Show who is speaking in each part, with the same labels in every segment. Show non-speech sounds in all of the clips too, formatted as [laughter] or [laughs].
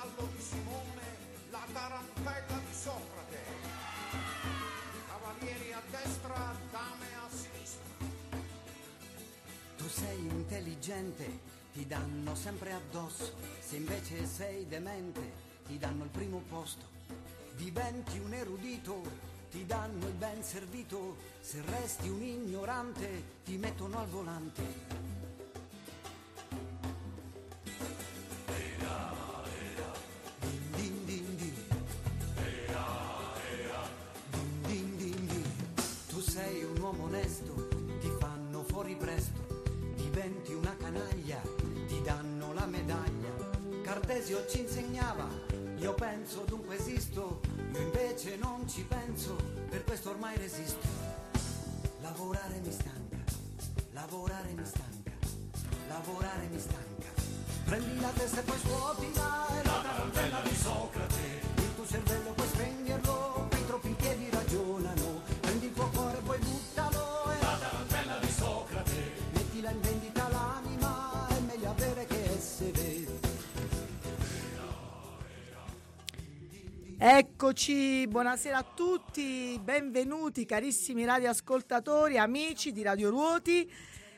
Speaker 1: cavallo di Simone, la tarantella di Socrate. Cavalieri a destra, dame a sinistra.
Speaker 2: Tu sei intelligente, ti danno sempre addosso. Se invece sei demente, ti danno il primo posto. Diventi un erudito, ti danno il ben servito. Se resti un ignorante, ti mettono al volante. Cartesio ci insegnava, io penso dunque esisto, io invece non ci penso, per questo ormai resisto. Lavorare mi stanca, lavorare mi stanca, lavorare mi stanca. Prendi la testa e poi scuotila, è la tarantella di Socrate. Il tuo cervello puoi
Speaker 3: Eccoci, buonasera a tutti, benvenuti carissimi radioascoltatori, amici di Radio Ruoti.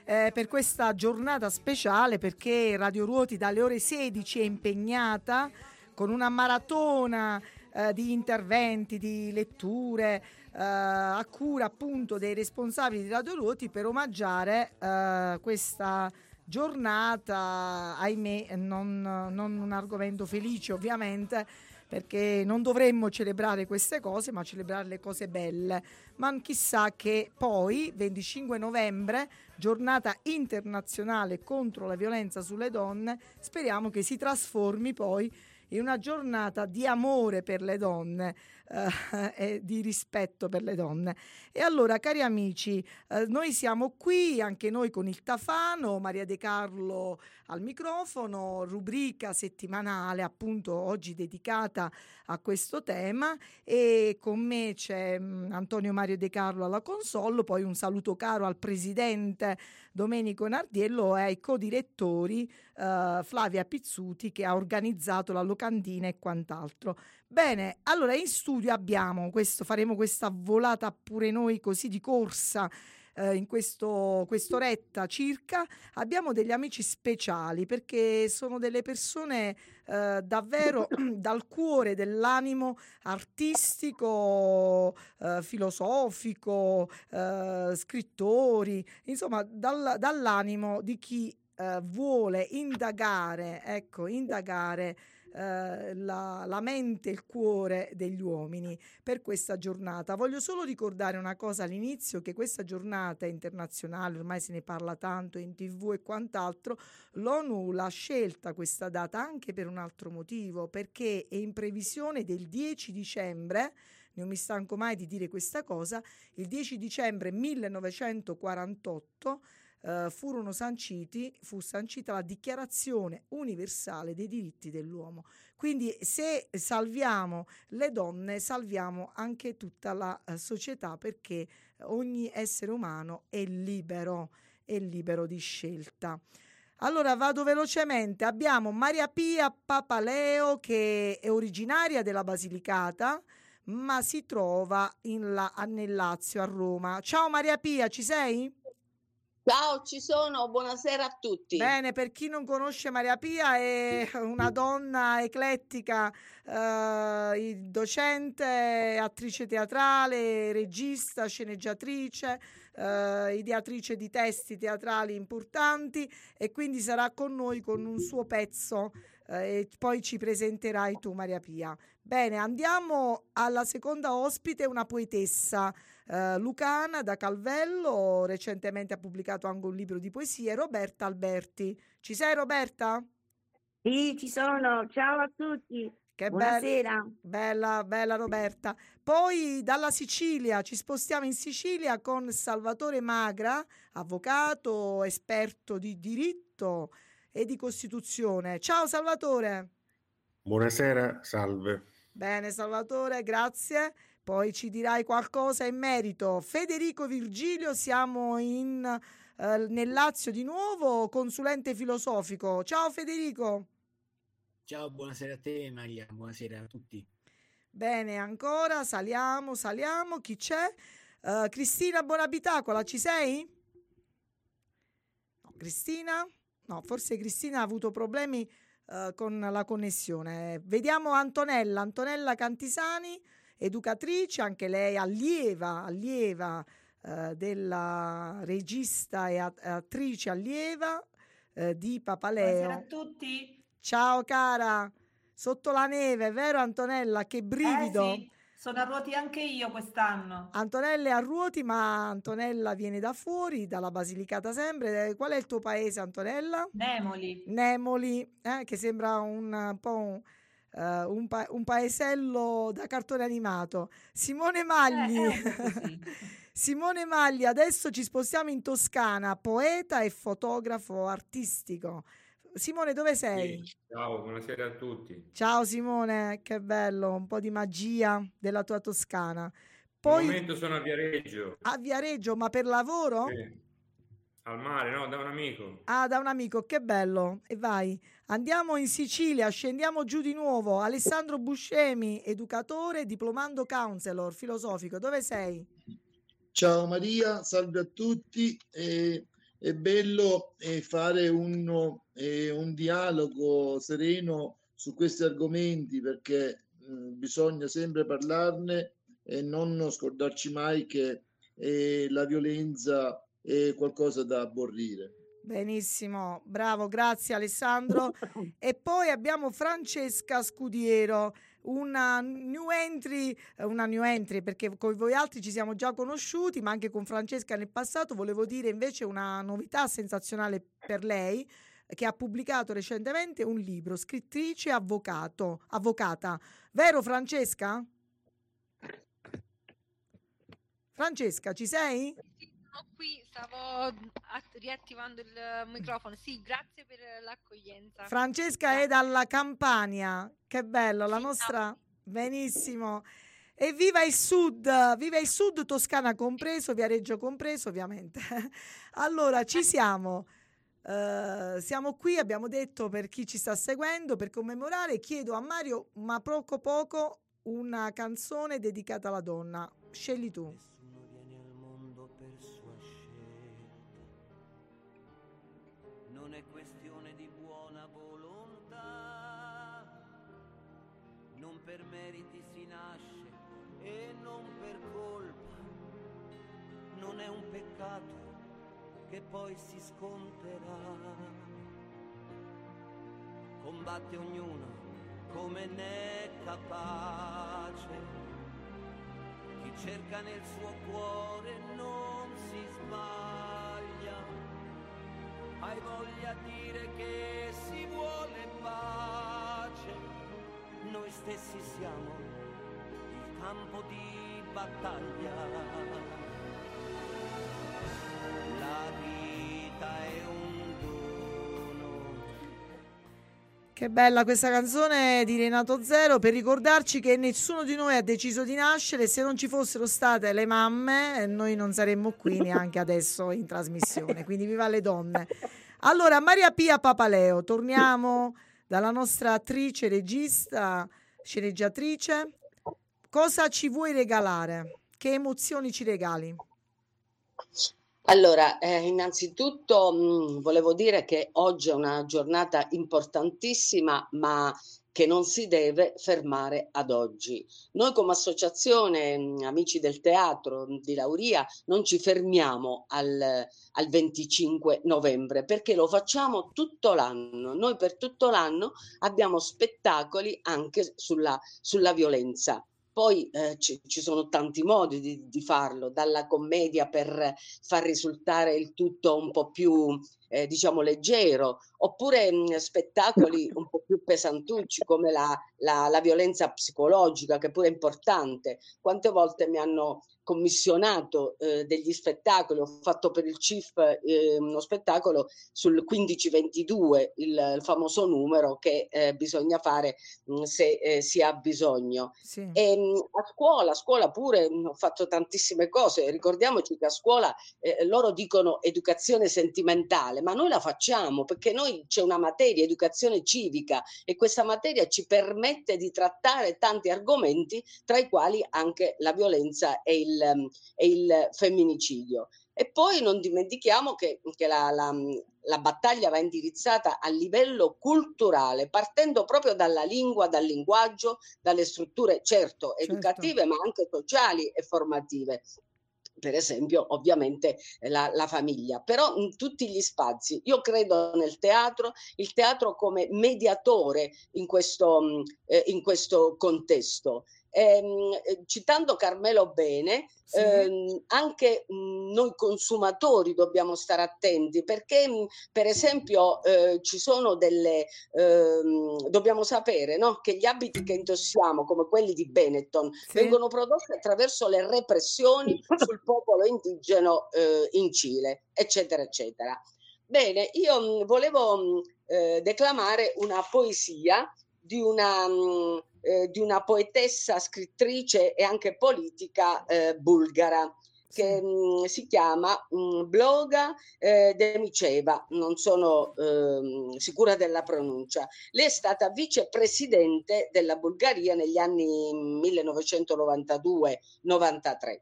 Speaker 3: eh, per questa giornata speciale perché Radio Ruoti dalle ore 16 è impegnata con una maratona eh, di interventi, di letture eh, a cura appunto dei responsabili di Radio Ruoti per omaggiare eh, questa giornata, ahimè, non, non un argomento felice ovviamente, perché non dovremmo celebrare queste cose, ma celebrare le cose belle. Ma chissà che poi, 25 novembre, giornata internazionale contro la violenza sulle donne, speriamo che si trasformi poi in una giornata di amore per le donne eh, e di rispetto per le donne. E allora, cari amici, eh, noi siamo qui, anche noi con il Tafano, Maria De Carlo al microfono, rubrica settimanale appunto oggi dedicata a questo tema e con me c'è mh, Antonio Mario De Carlo alla console, poi un saluto caro al presidente Domenico Nardiello e ai codirettori eh, Flavia Pizzuti che ha organizzato la locandina e quant'altro. Bene, allora in studio abbiamo questo, faremo questa volata pure noi così di corsa eh, in questo, quest'oretta circa. Abbiamo degli amici speciali perché sono delle persone eh, davvero [clears throat] dal cuore dell'animo artistico, eh, filosofico, eh, scrittori, insomma dal- dall'animo di chi eh, vuole indagare, ecco, indagare eh, la, la mente e il cuore degli uomini per questa giornata. Voglio solo ricordare una cosa all'inizio, che questa giornata internazionale, ormai se ne parla tanto in tv e quant'altro, l'ONU l'ha scelta questa data anche per un altro motivo, perché è in previsione del 10 dicembre non mi stanco mai di dire questa cosa, il 10 dicembre 1948 eh, furono sanciti, fu sancita la Dichiarazione universale dei diritti dell'uomo. Quindi se salviamo le donne, salviamo anche tutta la eh, società perché ogni essere umano è libero, è libero di scelta. Allora vado velocemente, abbiamo Maria Pia Papaleo che è originaria della Basilicata, ma si trova la, nel Lazio, a Roma. Ciao Maria Pia, ci sei?
Speaker 4: Ciao, ci sono, buonasera a tutti.
Speaker 3: Bene, per chi non conosce Maria Pia è una donna eclettica, eh, docente, attrice teatrale, regista, sceneggiatrice, eh, ideatrice di testi teatrali importanti e quindi sarà con noi con un suo pezzo eh, e poi ci presenterai tu Maria Pia. Bene, andiamo alla seconda ospite, una poetessa eh, lucana da Calvello, recentemente ha pubblicato anche un libro di poesie, Roberta Alberti. Ci sei Roberta?
Speaker 5: Sì, ci sono. Ciao a tutti.
Speaker 3: Che
Speaker 5: Buonasera.
Speaker 3: bella, bella Roberta. Poi dalla Sicilia ci spostiamo in Sicilia con Salvatore Magra, avvocato, esperto di diritto e di Costituzione. Ciao Salvatore.
Speaker 6: Buonasera, salve.
Speaker 3: Bene Salvatore, grazie. Poi ci dirai qualcosa in merito. Federico Virgilio, siamo in, eh, nel Lazio di nuovo, consulente filosofico. Ciao Federico.
Speaker 7: Ciao, buonasera a te Maria, buonasera a tutti.
Speaker 3: Bene, ancora saliamo, saliamo. Chi c'è? Uh, Cristina Bonabitacola, ci sei? No, Cristina? No, forse Cristina ha avuto problemi uh, con la connessione. Vediamo Antonella, Antonella Cantisani, educatrice, anche lei allieva, allieva uh, della regista e attrice allieva di Papaleo.
Speaker 8: Buonasera a tutti.
Speaker 3: Ciao cara, sotto la neve, vero Antonella? Che brivido!
Speaker 8: Eh sì. Sono a ruoti anche io quest'anno.
Speaker 3: Antonella è a ruoti, ma Antonella viene da fuori, dalla Basilicata sempre. Eh, qual è il tuo paese, Antonella?
Speaker 8: Nemoli.
Speaker 3: Nemoli, eh, che sembra un, un po' un, uh, un, pa- un, paesello da cartone animato. Simone Magli.
Speaker 8: Eh, [laughs]
Speaker 3: Simone Magli, adesso ci spostiamo in Toscana, poeta e fotografo artistico. Simone, dove sei?
Speaker 9: Sì, ciao, buonasera a tutti.
Speaker 3: Ciao Simone, che bello, un po' di magia della tua Toscana. Poi...
Speaker 9: Al momento sono a Viareggio.
Speaker 3: A Viareggio, ma per lavoro?
Speaker 9: Sì. Al mare, no, da un amico.
Speaker 3: Ah, da un amico, che bello. E vai. Andiamo in Sicilia, scendiamo giù di nuovo. Alessandro Buscemi, educatore, diplomando counselor filosofico. Dove sei?
Speaker 10: Ciao Maria, salve a tutti. Eh, è bello eh, fare un, eh, un, dialogo sereno su questi argomenti perché mh, bisogna sempre parlarne e non scordarci mai che eh, la violenza è qualcosa da aborrire.
Speaker 3: Benissimo, bravo, grazie Alessandro. [laughs] e poi abbiamo Francesca Scudiero una new entry, una new entry perché con voi altri ci siamo già conosciuti, ma anche con Francesca nel passato volevo dire invece una novità sensazionale per lei che ha pubblicato recentemente un libro, scrittrice avvocato, avvocata. Vero Francesca? Francesca, ci sei?
Speaker 11: Sono qui, stavo riattivando il microfono. Sì, grazie per l'accoglienza.
Speaker 3: Francesca è dalla Campania. Che bello, la nostra benissimo. E viva il sud, viva il sud, Toscana compreso, Viareggio compreso, ovviamente. [laughs] allora, ci siamo. Uh, siamo qui, abbiamo detto per chi ci sta seguendo, per commemorare, chiedo a Mario, ma poco poco, una canzone dedicata alla donna. Scegli tu.
Speaker 2: Per meriti si nasce e non per colpa. Non è un peccato che poi si sconterà. Combatte ognuno come ne è capace. Chi cerca nel suo cuore non si sbaglia. Hai voglia di dire che si vuole pace noi stessi siamo il campo di battaglia. La vita è un dono.
Speaker 3: Che bella questa canzone di Renato Zero per ricordarci che nessuno di noi ha deciso di nascere, se non ci fossero state le mamme noi non saremmo qui neanche adesso in trasmissione, quindi viva le donne. Allora, Maria Pia Papaleo, torniamo dalla nostra attrice, regista, sceneggiatrice. Cosa ci vuoi regalare? Che emozioni ci regali?
Speaker 4: Allora, eh, innanzitutto mh, volevo dire che oggi è una giornata importantissima, ma che non si deve fermare ad oggi. Noi come associazione Amici del Teatro di Lauria non ci fermiamo al, al 25 novembre perché lo facciamo tutto l'anno. Noi per tutto l'anno abbiamo spettacoli anche sulla, sulla violenza. Poi eh, ci, ci, sono tanti modi di, di, farlo, dalla commedia per far risultare il tutto un po' più eh, diciamo leggero, oppure mh, spettacoli un po' più pesantucci come la, la, la, violenza psicologica, che pure è importante. Quante volte mi hanno commissionato eh, degli spettacoli, ho fatto per il CIF eh, uno spettacolo sul 1522, il, il famoso numero che eh, bisogna fare mh, se eh, si ha bisogno. Sì. E, mh, a scuola, a scuola pure ho fatto tantissime cose, ricordiamoci che a scuola eh, loro dicono educazione sentimentale, ma noi la facciamo perché noi c'è una materia, educazione civica, e questa materia ci permette di trattare tanti argomenti, tra i quali anche la violenza e il, e il femminicidio. E poi non dimentichiamo che, che la, la, la, battaglia va indirizzata a livello culturale, partendo proprio dalla lingua, dal linguaggio, dalle strutture, certo,
Speaker 3: Certo.
Speaker 4: educative, ma anche sociali e formative. Per esempio, ovviamente la, la famiglia, però in tutti gli spazi. Io credo nel teatro, il teatro come mediatore in questo, mh, eh, in questo contesto. Ehm, eh, citando Carmelo Bene,
Speaker 3: Sì.
Speaker 4: ehm, anche mh, noi consumatori dobbiamo stare attenti perché, mh, per esempio, eh, ci sono delle. ehm, dobbiamo sapere no? che gli abiti che indossiamo, come quelli di Benetton,
Speaker 3: Sì.
Speaker 4: vengono prodotti attraverso le repressioni [laughs] sul popolo indigeno eh, in Cile, eccetera, eccetera. Bene, io mh, volevo mh, eh, declamare una poesia di una, mh, eh, di una poetessa, scrittrice e anche politica eh, bulgara che mh, si chiama mh, Bloga eh, Demiceva, non sono ehm, sicura della pronuncia. Lei è stata vicepresidente della Bulgaria negli anni 1992-93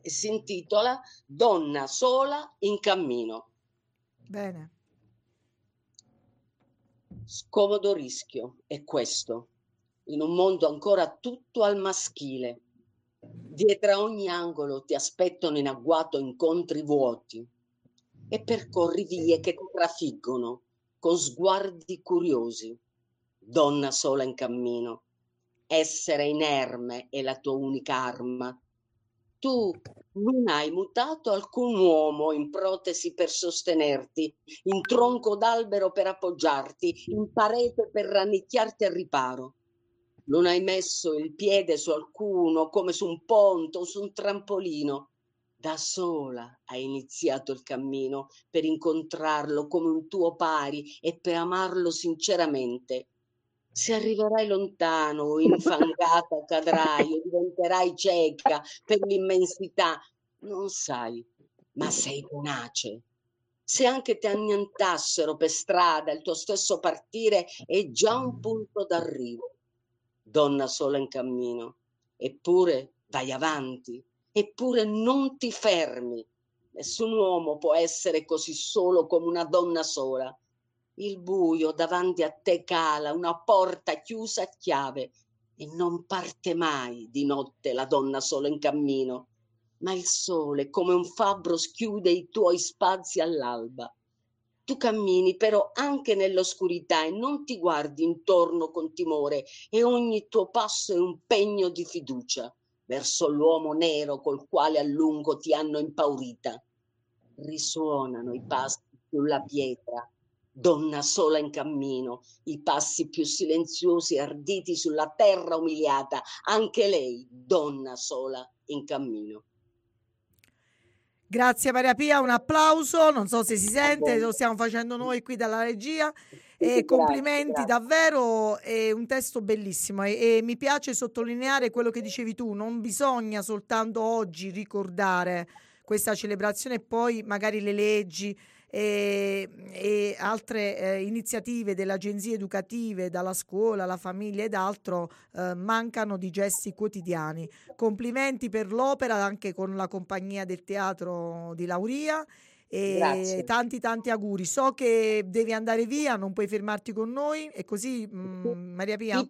Speaker 4: e si intitola Donna sola in cammino.
Speaker 3: Bene.
Speaker 4: Scomodo rischio è questo, in un mondo ancora tutto al maschile. Dietro a ogni angolo ti aspettano in agguato incontri vuoti e percorri vie che ti trafiggono con sguardi curiosi. Donna sola in cammino, essere inerme è la tua unica arma. Tu non hai mutato alcun uomo in protesi per sostenerti, in tronco d'albero per appoggiarti, in parete per rannicchiarti al riparo. Non hai messo il piede su alcuno come su un ponte o su un trampolino. Da sola hai iniziato il cammino per incontrarlo come un tuo pari e per amarlo sinceramente. Se arriverai lontano, infangata cadrai o diventerai cieca per l'immensità, non sai, ma sei tenace. Se anche ti annientassero per strada, il tuo stesso partire è già un punto d'arrivo. Donna sola in cammino, eppure vai avanti, eppure non ti fermi. Nessun uomo può essere così solo come una donna sola. Il buio davanti a te cala, una porta chiusa a chiave e non parte mai di notte la donna sola in cammino, ma il sole come un fabbro schiude i tuoi spazi all'alba. Tu cammini però anche nell'oscurità e non ti guardi intorno con timore e ogni tuo passo è un pegno di fiducia verso l'uomo nero col quale a lungo ti hanno impaurita. Risuonano i passi sulla pietra, donna sola in cammino, i passi più silenziosi e arditi sulla terra umiliata, anche lei, donna sola in cammino.
Speaker 3: Grazie Maria Pia, un applauso, non so se si sente, lo stiamo facendo noi qui dalla regia. E complimenti
Speaker 4: grazie.
Speaker 3: davvero, è un testo bellissimo e, e mi piace sottolineare quello che dicevi tu, non bisogna soltanto oggi ricordare questa celebrazione e poi magari le leggi e, e altre eh, iniziative delle agenzie educative, dalla scuola, la famiglia ed altro, eh, mancano di gesti quotidiani. Complimenti per l'opera anche con la compagnia del teatro di Lauria e
Speaker 4: Grazie.
Speaker 3: tanti tanti auguri. So che devi andare via, non puoi fermarti con noi e così mm, Maria Pia.
Speaker 4: Sì,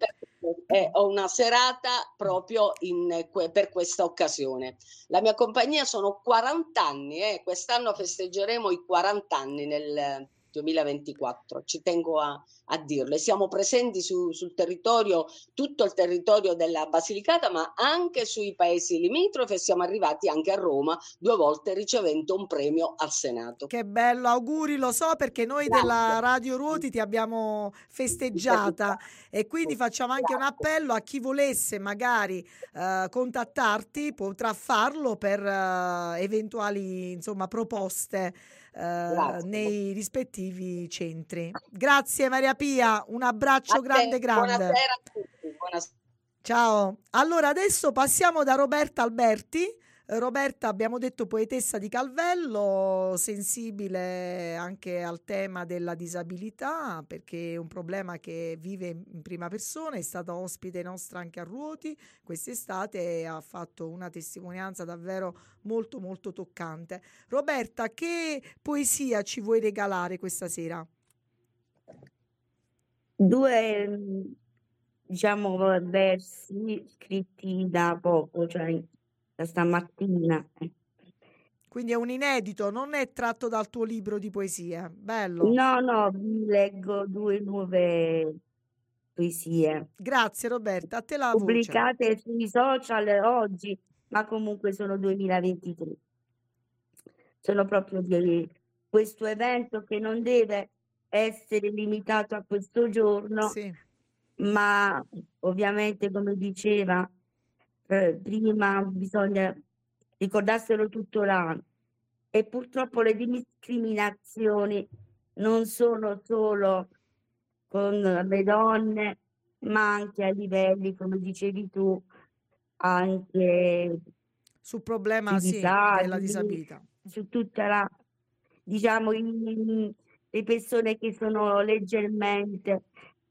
Speaker 4: eh, ho una serata proprio in per questa occasione. La mia compagnia sono 40 anni, eh, quest'anno festeggeremo i 40 anni nel 2024, ci tengo a, a dirlo. E siamo presenti su- sul territorio, tutto il territorio della Basilicata, ma anche sui paesi limitrofi e siamo arrivati anche a Roma due volte ricevendo un premio al Senato.
Speaker 3: Che bello, auguri, lo so perché noi
Speaker 4: Grazie.
Speaker 3: della Radio Ruoti ti abbiamo festeggiata e quindi facciamo anche un appello a chi volesse magari eh, contattarti, potrà farlo per eh, eventuali insomma, proposte eh, nei rispettivi centri. Grazie Maria Pia, un abbraccio
Speaker 4: A te,
Speaker 3: grande grande.
Speaker 4: Buonasera a tutti. buonasera.
Speaker 3: Ciao. Allora adesso passiamo da Roberta Alberti. Roberta, abbiamo detto poetessa di Calvello, sensibile anche al tema della disabilità, perché è un problema che vive in prima persona, è stata ospite nostra anche a Ruoti quest'estate e ha fatto una testimonianza davvero molto molto toccante. Roberta, che poesia ci vuoi regalare questa sera?
Speaker 5: Due, diciamo, versi scritti da poco, cioè da stamattina. eh.
Speaker 3: Quindi è un inedito, non è tratto dal tuo libro di poesie. Bello.
Speaker 5: No, no, vi leggo due nuove poesie
Speaker 3: Grazie Roberta, a te la voce.
Speaker 5: pubblicate sui social oggi, ma comunque sono 2023. Sono proprio di questo evento che non deve essere limitato a questo giorno,
Speaker 3: Sì.
Speaker 5: ma ovviamente, come diceva eh, prima, bisogna ricordarselo tutto l'anno. E purtroppo le discriminazioni non sono solo con le donne, ma anche a livelli, come dicevi tu, anche
Speaker 3: Sul problema sì, della
Speaker 5: disabili,
Speaker 3: disabilità.
Speaker 5: su tutta la, diciamo, i- le persone che sono leggermente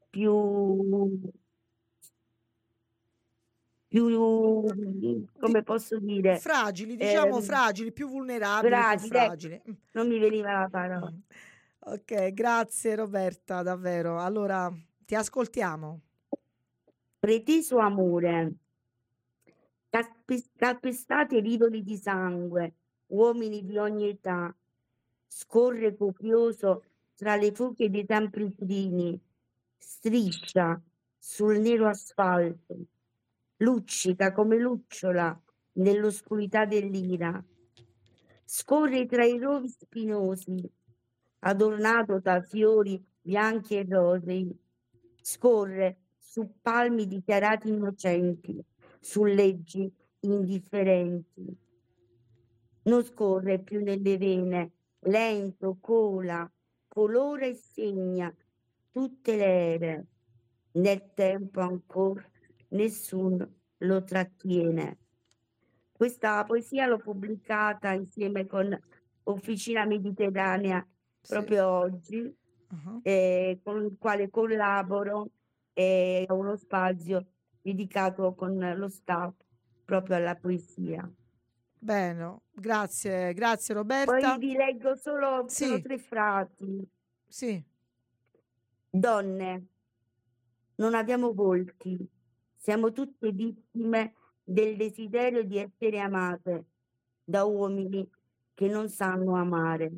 Speaker 5: più, più, come posso dire,
Speaker 3: Fragili, diciamo
Speaker 5: ehm,
Speaker 3: fragili, più vulnerabili, più
Speaker 5: fragili, ecco.
Speaker 3: Mm.
Speaker 5: non mi veniva la parola.
Speaker 3: Mm. Ok, grazie Roberta, davvero. Allora, ti ascoltiamo.
Speaker 5: Preteso amore, calpes- calpestate rivoli di sangue, uomini di ogni età, scorre copioso tra le fuche dei templicini, striscia sul nero asfalto, luccica come lucciola nell'oscurità dell'ira, scorre tra i rovi spinosi, adornato da fiori bianchi e rosei, scorre su palmi dichiarati innocenti, su leggi indifferenti. Non scorre più nelle vene, lento, cola, colora e segna tutte le ere. Nel tempo ancora nessuno lo trattiene. Questa poesia l'ho pubblicata insieme con Officina Mediterranea
Speaker 3: Sì.
Speaker 5: proprio oggi,
Speaker 3: Uh-huh.
Speaker 5: eh, con il quale collaboro e ho uno spazio dedicato con lo staff proprio alla poesia.
Speaker 3: Bene, grazie, grazie
Speaker 5: Poi
Speaker 3: Roberta.
Speaker 5: vi leggo solo,
Speaker 3: Sì,
Speaker 5: tre frasi.
Speaker 3: sì.
Speaker 5: Donne, non abbiamo volti, siamo tutte vittime del desiderio di essere amate da uomini che non sanno amare.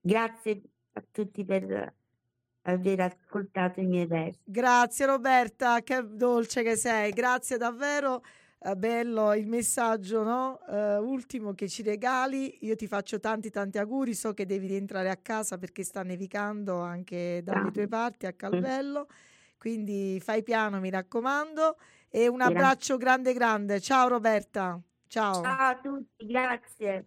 Speaker 5: Grazie a tutti per aver ascoltato i miei versi.
Speaker 3: Grazie Roberta, che dolce che sei. Grazie davvero. Eh, bello il messaggio no? Eh, ultimo che ci regali. Io ti faccio tanti tanti auguri. So che devi rientrare a casa perché sta nevicando anche dalle tue parti a Calvello. [laughs] Quindi fai piano, mi raccomando. E un
Speaker 5: Grazie.
Speaker 3: abbraccio grande grande. Ciao Roberta. Ciao.
Speaker 5: Ciao a tutti, grazie.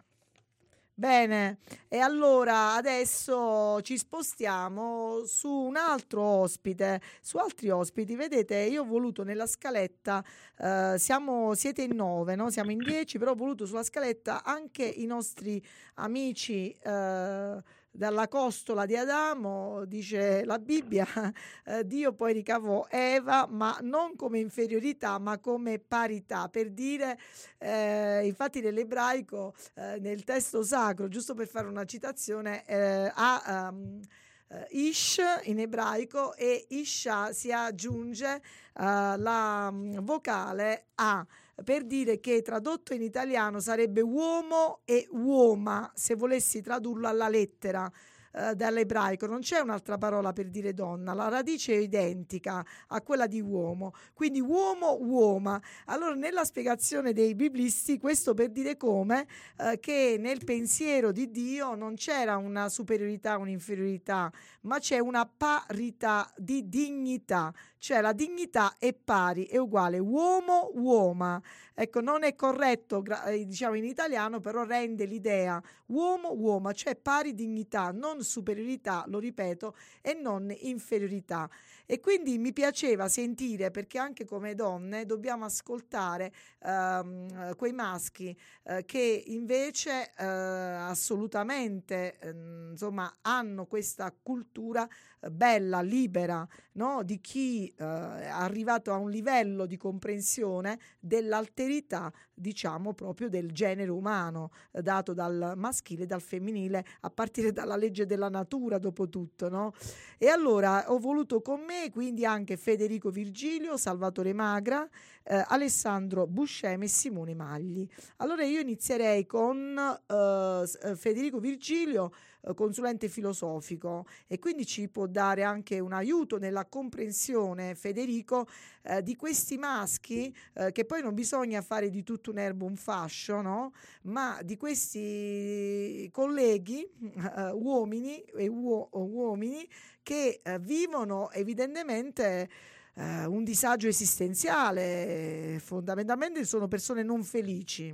Speaker 3: Bene, e allora adesso ci spostiamo su un altro ospite, su altri ospiti. Vedete, io ho voluto nella scaletta, eh, siamo, siete in nove, no? Siamo in dieci, però ho voluto sulla scaletta anche i nostri amici eh, dalla costola di Adamo, dice la Bibbia, [laughs] eh, Dio poi ricavò Eva, ma non come inferiorità, ma come parità, per dire, eh, infatti nell'ebraico, eh, nel testo sacro, giusto per fare una citazione, eh, ha ehm, eh, Ish in ebraico e Isha si aggiunge eh, la mm, vocale A per dire che tradotto in italiano sarebbe uomo e uoma se volessi tradurlo alla lettera eh, dall'ebraico. Non c'è un'altra parola per dire donna la radice è identica a quella di uomo quindi uomo uoma. Allora nella spiegazione dei biblisti questo per dire come eh, che nel pensiero di Dio non c'era una superiorità un'inferiorità ma c'è una parità di dignità cioè la dignità è pari, è uguale. Uomo uoma. Ecco, non è corretto, eh, diciamo in italiano, però rende l'idea uomo uoma, cioè pari dignità, non superiorità, lo ripeto, e non inferiorità. E quindi mi piaceva sentire, perché anche come donne dobbiamo ascoltare ehm, quei maschi eh, che invece eh, assolutamente ehm, insomma, hanno questa cultura eh, bella, libera, no? di chi eh, è arrivato a un livello di comprensione dell'alterità, diciamo, proprio del genere umano, eh, dato dal maschile e dal femminile, a partire dalla legge della natura, dopo tutto. No? E allora ho voluto con me quindi anche Federico Virgilio, Salvatore Magra, eh, Alessandro Buscemi e Simone Magli. Allora io inizierei con eh, Federico Virgilio, eh, consulente filosofico, e quindi ci può dare anche un aiuto nella comprensione, Federico, eh, di questi maschi, eh, che poi non bisogna fare di tutto un erbo un fascio, no? ma di questi colleghi, eh, uomini e uo- uomini, che eh, vivono evidentemente eh, un disagio esistenziale, fondamentalmente sono persone non felici.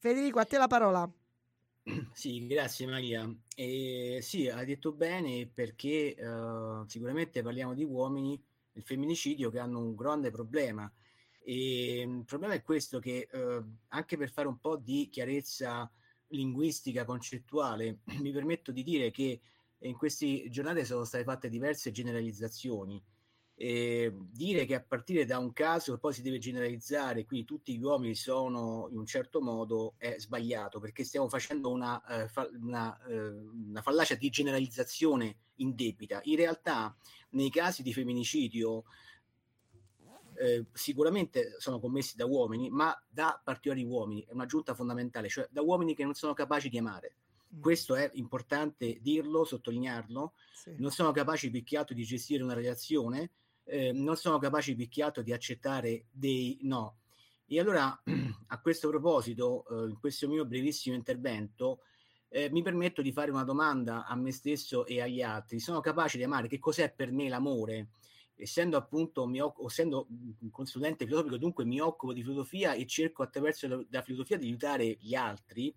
Speaker 3: Federico, a te la parola. [clears throat]
Speaker 7: Sì, grazie Maria. Eh, sì, hai detto bene perché eh, sicuramente parliamo di uomini, il femminicidio, che hanno un grande problema. E il problema è questo che eh, anche per fare un po' di chiarezza linguistica, concettuale, [clears throat] mi permetto di dire che in queste giornate sono state fatte diverse generalizzazioni. E dire che a partire da un caso poi si deve generalizzare, qui tutti gli uomini sono in un certo modo, è sbagliato perché stiamo facendo una, eh, fa, una, eh, una fallacia di generalizzazione indebita. In realtà, nei casi di femminicidio, eh, sicuramente sono commessi da uomini, ma da particolari uomini, è un'aggiunta fondamentale, cioè da uomini che non sono capaci di amare. Mm. Questo è importante dirlo, sottolinearlo. Sì. Non sono capaci picchiato di gestire una relazione, eh, non sono capaci picchiato di accettare dei no. E allora, [clears throat] a questo proposito, eh, in questo mio brevissimo intervento, eh, mi permetto di fare una domanda a me stesso e agli altri. Sono capace di amare? Che cos'è per me l'amore? Essendo appunto mi essendo un consulente filosofico, dunque mi occupo di filosofia e cerco attraverso la, la filosofia di aiutare gli altri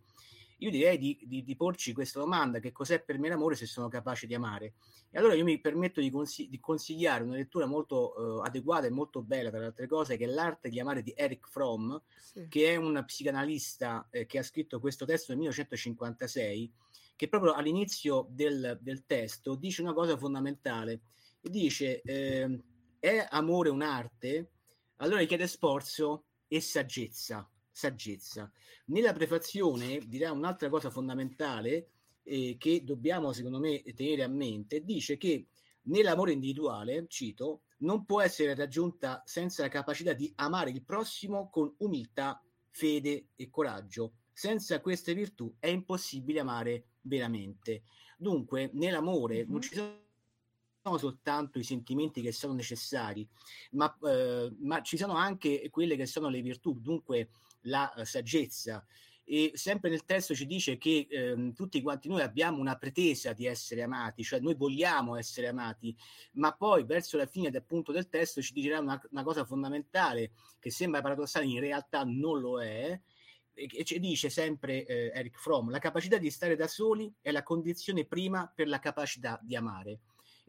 Speaker 7: io direi di, di, di, porci questa domanda, che cos'è per me l'amore se sono capace di amare? E allora io mi permetto di, consigli- di consigliare una lettura molto eh, adeguata e molto bella, tra le altre cose, che è L'arte di amare di Eric Fromm, sì. che è un psicanalista eh, che ha scritto questo testo nel 1956, che proprio all'inizio del, del testo dice una cosa fondamentale, e dice eh, è amore un'arte? Allora chiede sforzo e saggezza saggezza. Nella prefazione dirà un'altra cosa fondamentale eh, che dobbiamo, secondo me, tenere a mente. Dice che nell'amore individuale, cito, non può essere raggiunta senza la capacità di amare il prossimo con umiltà, fede e coraggio. Senza queste virtù è impossibile amare veramente. Dunque, nell'amore mm-hmm. non ci sono soltanto i sentimenti che sono necessari, ma, eh, ma, ci sono anche quelle che sono le virtù. Dunque, la uh, saggezza. E sempre nel testo ci dice che ehm, tutti quanti noi abbiamo una pretesa di essere amati, cioè noi vogliamo essere amati, ma poi verso la fine appunto del testo ci dirà una, una cosa fondamentale che sembra paradossale, in realtà non lo è, e ci dice sempre eh, Eric Fromm, la capacità di stare da soli è la condizione prima per la capacità di amare.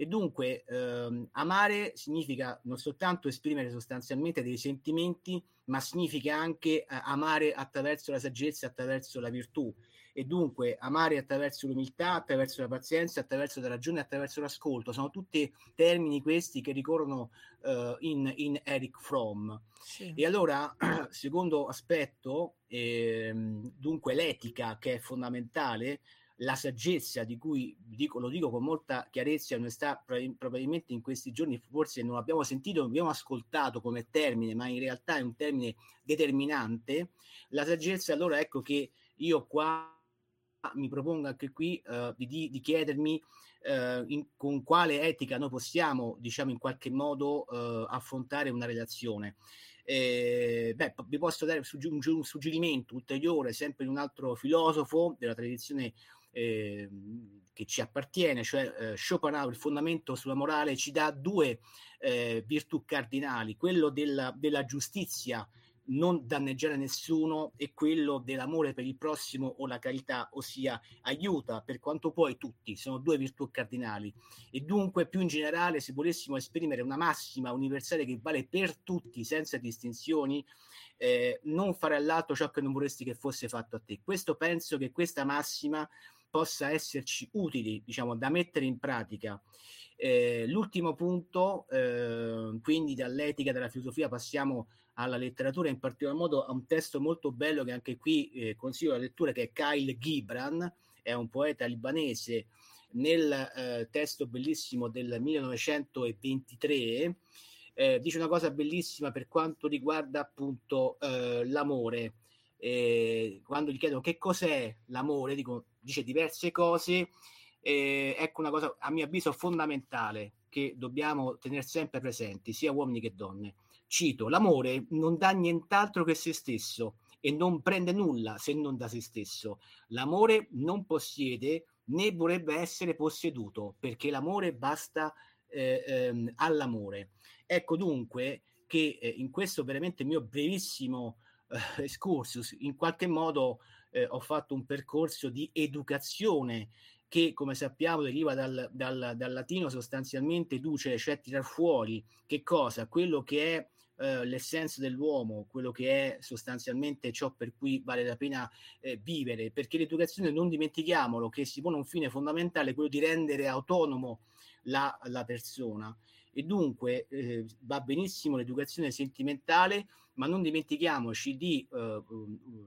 Speaker 7: E dunque ehm, amare significa non soltanto esprimere sostanzialmente dei sentimenti, ma significa anche eh, amare attraverso la saggezza, attraverso la virtù. E dunque amare attraverso l'umiltà, attraverso la pazienza, attraverso la ragione, attraverso l'ascolto. Sono tutti termini questi che ricorrono uh, in, in, Eric Fromm. Sì. E allora, [clears throat] secondo aspetto, ehm, dunque l'etica che è fondamentale, la saggezza di cui dico, lo dico con molta chiarezza e onestà, probabilmente in questi giorni forse non abbiamo sentito, non abbiamo ascoltato come termine, ma in realtà è un termine determinante. La saggezza, allora ecco che io qua mi propongo anche qui uh, di, di, chiedermi uh, in, con quale etica noi possiamo, diciamo, in qualche modo uh, affrontare una relazione. Eh, beh, vi posso dare un, suggerimento ulteriore, sempre di un altro filosofo della tradizione eh, che ci appartiene, cioè eh, Schopenhauer, il fondamento sulla morale, ci dà due eh, virtù cardinali, quello della, della giustizia non danneggiare nessuno e quello dell'amore per il prossimo o la carità, ossia aiuta per quanto puoi tutti, sono due virtù cardinali e dunque più in generale se volessimo esprimere una massima universale che vale per tutti senza distinzioni, eh, non fare all'altro ciò che non vorresti che fosse fatto a te. Questo penso che questa massima possa esserci utili, diciamo, da mettere in pratica. Eh, l'ultimo punto, eh, quindi dall'etica, dalla filosofia, passiamo alla letteratura, in particolar modo a un testo molto bello che anche qui eh, consiglio la lettura, che è Kyle Gibran, è un poeta libanese, nel eh, testo bellissimo del 1923, eh, dice una cosa bellissima per quanto riguarda appunto eh, l'amore. Quando gli chiedono che cos'è l'amore, dico, dice diverse cose. Eh, ecco una cosa a mio avviso fondamentale che dobbiamo tenere sempre presenti, sia uomini che donne. Cito: l'amore non dà nient'altro che se stesso e non prende nulla se non da se stesso. L'amore non possiede né vorrebbe essere posseduto perché l'amore basta eh, ehm, all'amore. Ecco dunque che eh, in questo veramente mio brevissimo eh, [laughs] excursus, in qualche modo eh, ho fatto un percorso di educazione che come sappiamo deriva dal, dal, dal latino sostanzialmente duce, cioè tirar fuori. Che cosa? Quello che è eh, l'essenza dell'uomo, quello che è sostanzialmente ciò per cui vale la pena eh, vivere, perché l'educazione non dimentichiamolo che si pone un fine fondamentale, quello di rendere autonomo la, la persona. E dunque eh, va benissimo l'educazione sentimentale, ma non dimentichiamoci di eh,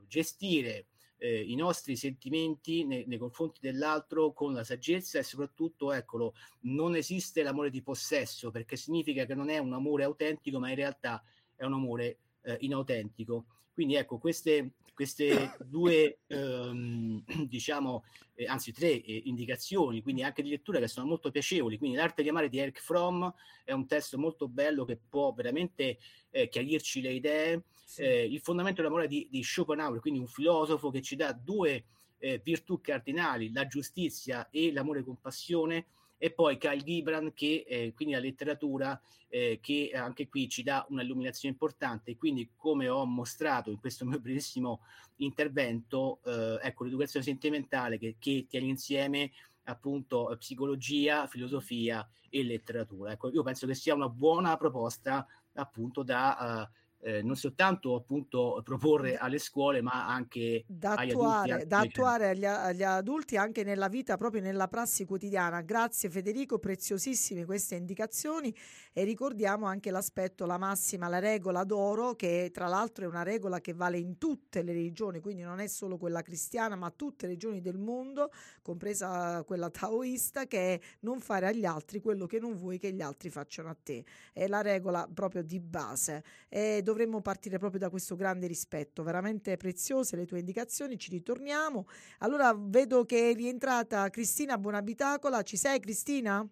Speaker 7: gestire eh, i nostri sentimenti nei, nei, confronti dell'altro con la saggezza e soprattutto, eccolo, non esiste l'amore di possesso perché significa che non è un amore autentico, ma in realtà è un amore eh, inautentico. Quindi ecco, queste, queste due, ehm, [clears throat] diciamo, eh, anzi tre eh, indicazioni, quindi anche di lettura che sono molto piacevoli. Quindi L'arte di amare di Eric Fromm è un testo molto bello che può veramente eh, chiarirci le idee. Sì. Eh, il fondamento dell'amore di, di Schopenhauer, quindi un filosofo che ci dà due eh, virtù cardinali, la giustizia e l'amore compassione e poi Kyle Gibran che eh, quindi la letteratura eh, che anche qui ci dà un'illuminazione importante quindi come ho mostrato in questo mio brevissimo intervento eh, ecco l'educazione sentimentale che, che tiene insieme appunto psicologia, filosofia e letteratura. Ecco, io penso che sia una buona proposta appunto da uh, eh, non soltanto appunto proporre alle scuole, ma anche
Speaker 3: da
Speaker 7: agli
Speaker 3: attuare,
Speaker 7: adulti.
Speaker 3: da attuare agli, agli, adulti anche nella vita, proprio nella prassi quotidiana. Grazie Federico, preziosissime queste indicazioni e ricordiamo anche l'aspetto, la massima, la regola d'oro, che tra l'altro è una regola che vale in tutte le religioni, quindi non è solo quella cristiana, ma tutte le religioni del mondo, compresa quella taoista, che è non fare agli altri quello che non vuoi che gli altri facciano a te. È la regola proprio di base. E dovremmo partire proprio da questo grande rispetto, veramente preziose le tue indicazioni, ci ritorniamo. Allora vedo che è rientrata Cristina Buonabitacola, ci sei Cristina?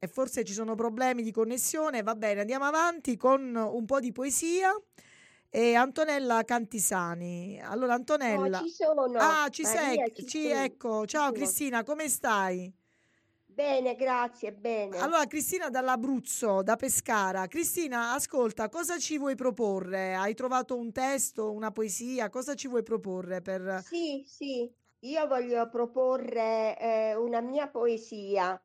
Speaker 3: E forse ci sono problemi di connessione, va bene, andiamo avanti con un po' di poesia. E Antonella Cantisani. Allora Antonella.
Speaker 12: No, ci sono.
Speaker 3: Ah, ci
Speaker 12: Maria,
Speaker 3: sei.
Speaker 12: ci
Speaker 3: ecco.
Speaker 12: ci
Speaker 3: Ciao. Cristina, come stai?
Speaker 12: Bene, grazie, bene.
Speaker 3: Allora, Cristina dall'Abruzzo, da Pescara. Cristina, ascolta, cosa ci vuoi proporre? Hai trovato un testo, una poesia? Cosa ci vuoi proporre per...
Speaker 12: Sì, sì, io voglio proporre eh, una mia poesia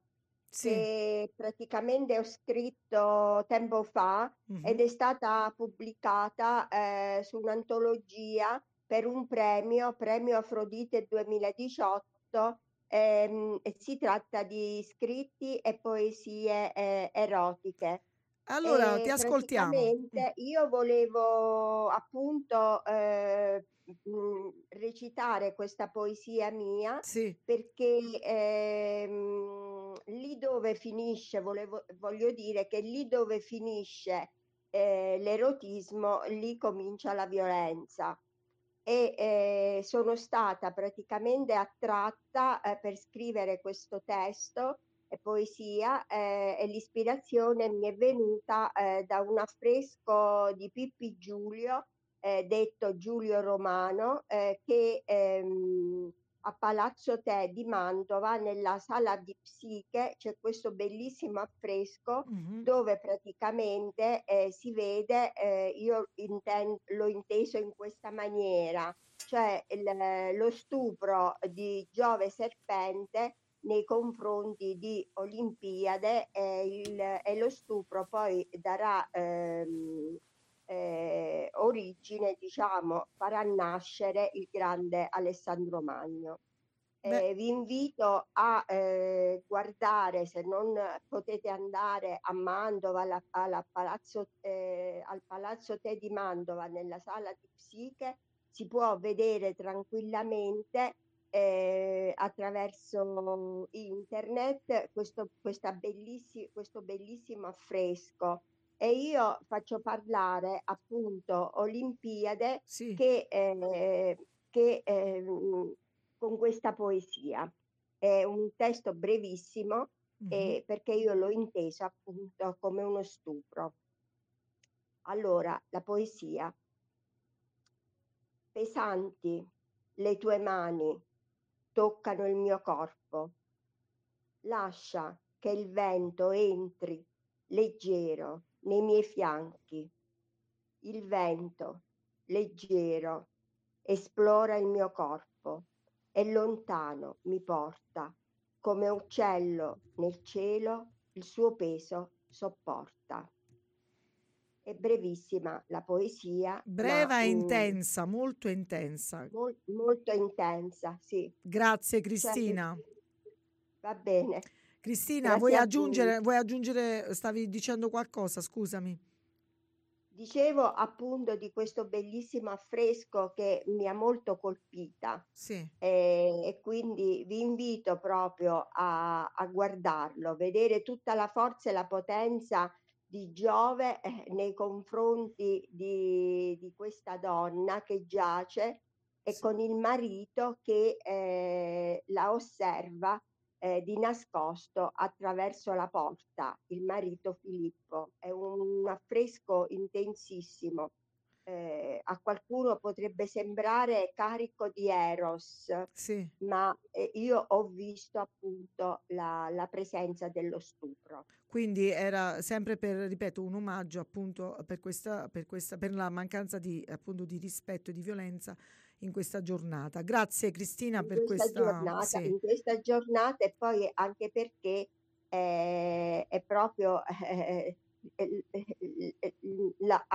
Speaker 3: Sì.
Speaker 12: che praticamente ho scritto tempo fa ed
Speaker 3: Mhm.
Speaker 12: è stata pubblicata eh, su un'antologia per un premio, Premio Afrodite 2018, ehm, si tratta di scritti e poesie eh, erotiche.
Speaker 3: Allora,
Speaker 12: E
Speaker 3: ti ascoltiamo. Mm.
Speaker 12: io volevo appunto eh, mh, recitare questa poesia mia
Speaker 3: Sì.
Speaker 12: perché ehm, lì dove finisce, volevo, voglio dire che lì dove finisce eh, l'erotismo, lì comincia la violenza. E eh, sono stata praticamente attratta eh, per scrivere questo testo e poesia eh, e l'ispirazione mi è venuta eh, da un affresco di Pippi Giulio, eh, detto Giulio Romano, eh, che ehm, a Palazzo Te di Mantova, nella sala di Psiche, c'è questo bellissimo affresco
Speaker 3: Mhm.
Speaker 12: dove praticamente eh, si vede, eh, io inten- l'ho inteso in questa maniera, cioè il- lo stupro di Giove Serpente nei confronti di Olimpiade e, il- e lo stupro poi darà ehm, eh, origine, diciamo, farà nascere il grande Alessandro Magno. Eh, vi invito a eh, guardare, se non potete andare a Mantova, alla- alla palazzo, eh, al Palazzo Te di Mantova, nella sala di Psiche, si può vedere tranquillamente eh, attraverso internet questo, questa bellissi- questo bellissimo affresco. E io faccio parlare appunto Olimpiade
Speaker 3: Sì.
Speaker 12: che, eh, che ehm, con questa poesia. È un testo brevissimo
Speaker 3: Mhm.
Speaker 12: eh, perché io l'ho inteso appunto come uno stupro. Allora, la poesia. Pesanti le tue mani toccano il mio corpo. Lascia che il vento entri leggero nei miei fianchi. Il vento leggero esplora il mio corpo e lontano mi porta come uccello nel cielo il suo peso sopporta. È brevissima la poesia,
Speaker 3: Breva
Speaker 12: ma,
Speaker 3: e intensa, molto intensa.
Speaker 12: mol- molto intensa, sì.
Speaker 3: Grazie
Speaker 12: Cioè,
Speaker 3: Cristina.
Speaker 12: va bene.
Speaker 3: Cristina, vuoi aggiungere, vuoi aggiungere, stavi dicendo qualcosa, scusami.
Speaker 12: Dicevo appunto di questo bellissimo affresco che mi ha molto colpita
Speaker 3: Sì,
Speaker 12: eh, e quindi vi invito proprio a, a guardarlo, vedere tutta la forza e la potenza di Giove eh, nei confronti di, di questa donna che giace e
Speaker 3: Sì.
Speaker 12: con il marito che eh, la osserva eh, di nascosto attraverso la porta, il marito Filippo. È un affresco intensissimo. Eh, a qualcuno potrebbe sembrare carico di Eros,
Speaker 3: sì.
Speaker 12: ma eh, io ho visto appunto la, la presenza dello stupro.
Speaker 3: Quindi era sempre per, ripeto, un omaggio appunto per questa, per questa, per la mancanza di, appunto, di rispetto e di violenza in questa giornata. Grazie Cristina
Speaker 12: in
Speaker 3: per
Speaker 12: questa
Speaker 3: questa,
Speaker 12: giornata,
Speaker 3: sì.
Speaker 12: in questa giornata e poi anche perché eh, è proprio eh, il, il- la-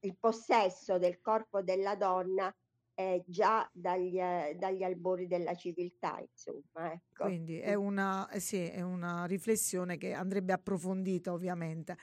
Speaker 12: il possesso del corpo della donna è già dagli, eh, dagli albori della civiltà, insomma, ecco.
Speaker 3: Quindi è una, eh sì, è una riflessione che andrebbe approfondita ovviamente.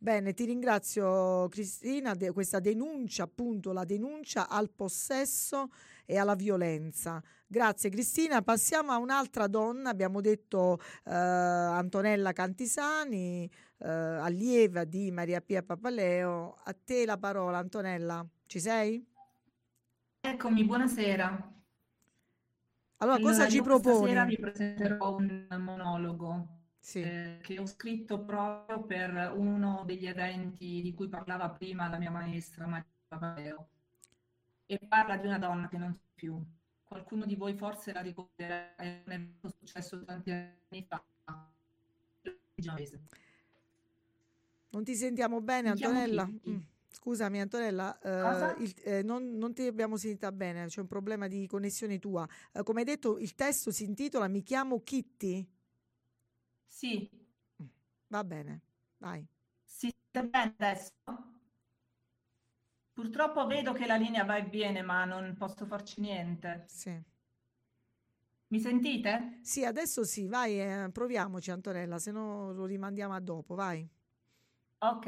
Speaker 3: Bene, ti ringrazio Cristina, de- questa denuncia, appunto la denuncia al possesso e alla violenza. Grazie Cristina, passiamo a un'altra donna, abbiamo detto eh, Antonella Cantisani, eh, allieva di Maria Pia Papaleo. A te la parola Antonella, ci sei?
Speaker 8: Eccomi, buonasera.
Speaker 3: Allora, cosa ci proponi?
Speaker 8: sera vi presenterò un monologo
Speaker 3: Sì.
Speaker 8: eh, che ho scritto proprio per uno degli eventi di cui parlava prima la mia maestra Maria Papaleo e parla di una donna che non c'è più. Qualcuno di voi forse la ricorderà, è un evento successo tanti anni fa.
Speaker 3: Non ti sentiamo bene, Antonella? Mm. Scusami, Antonella, eh, il- eh, non, non ti abbiamo sentita bene, c'è un problema di connessione tua. Eh, come hai detto, il testo si intitola Mi chiamo Kitty?
Speaker 8: Sì,
Speaker 3: Va bene, vai.
Speaker 8: si sente bene adesso? Purtroppo vedo che la linea va e viene, ma non posso farci niente.
Speaker 3: Sì.
Speaker 8: Mi sentite?
Speaker 3: Sì, adesso sì, vai, eh, proviamoci, Antonella, se no lo rimandiamo a dopo, vai.
Speaker 8: Ok,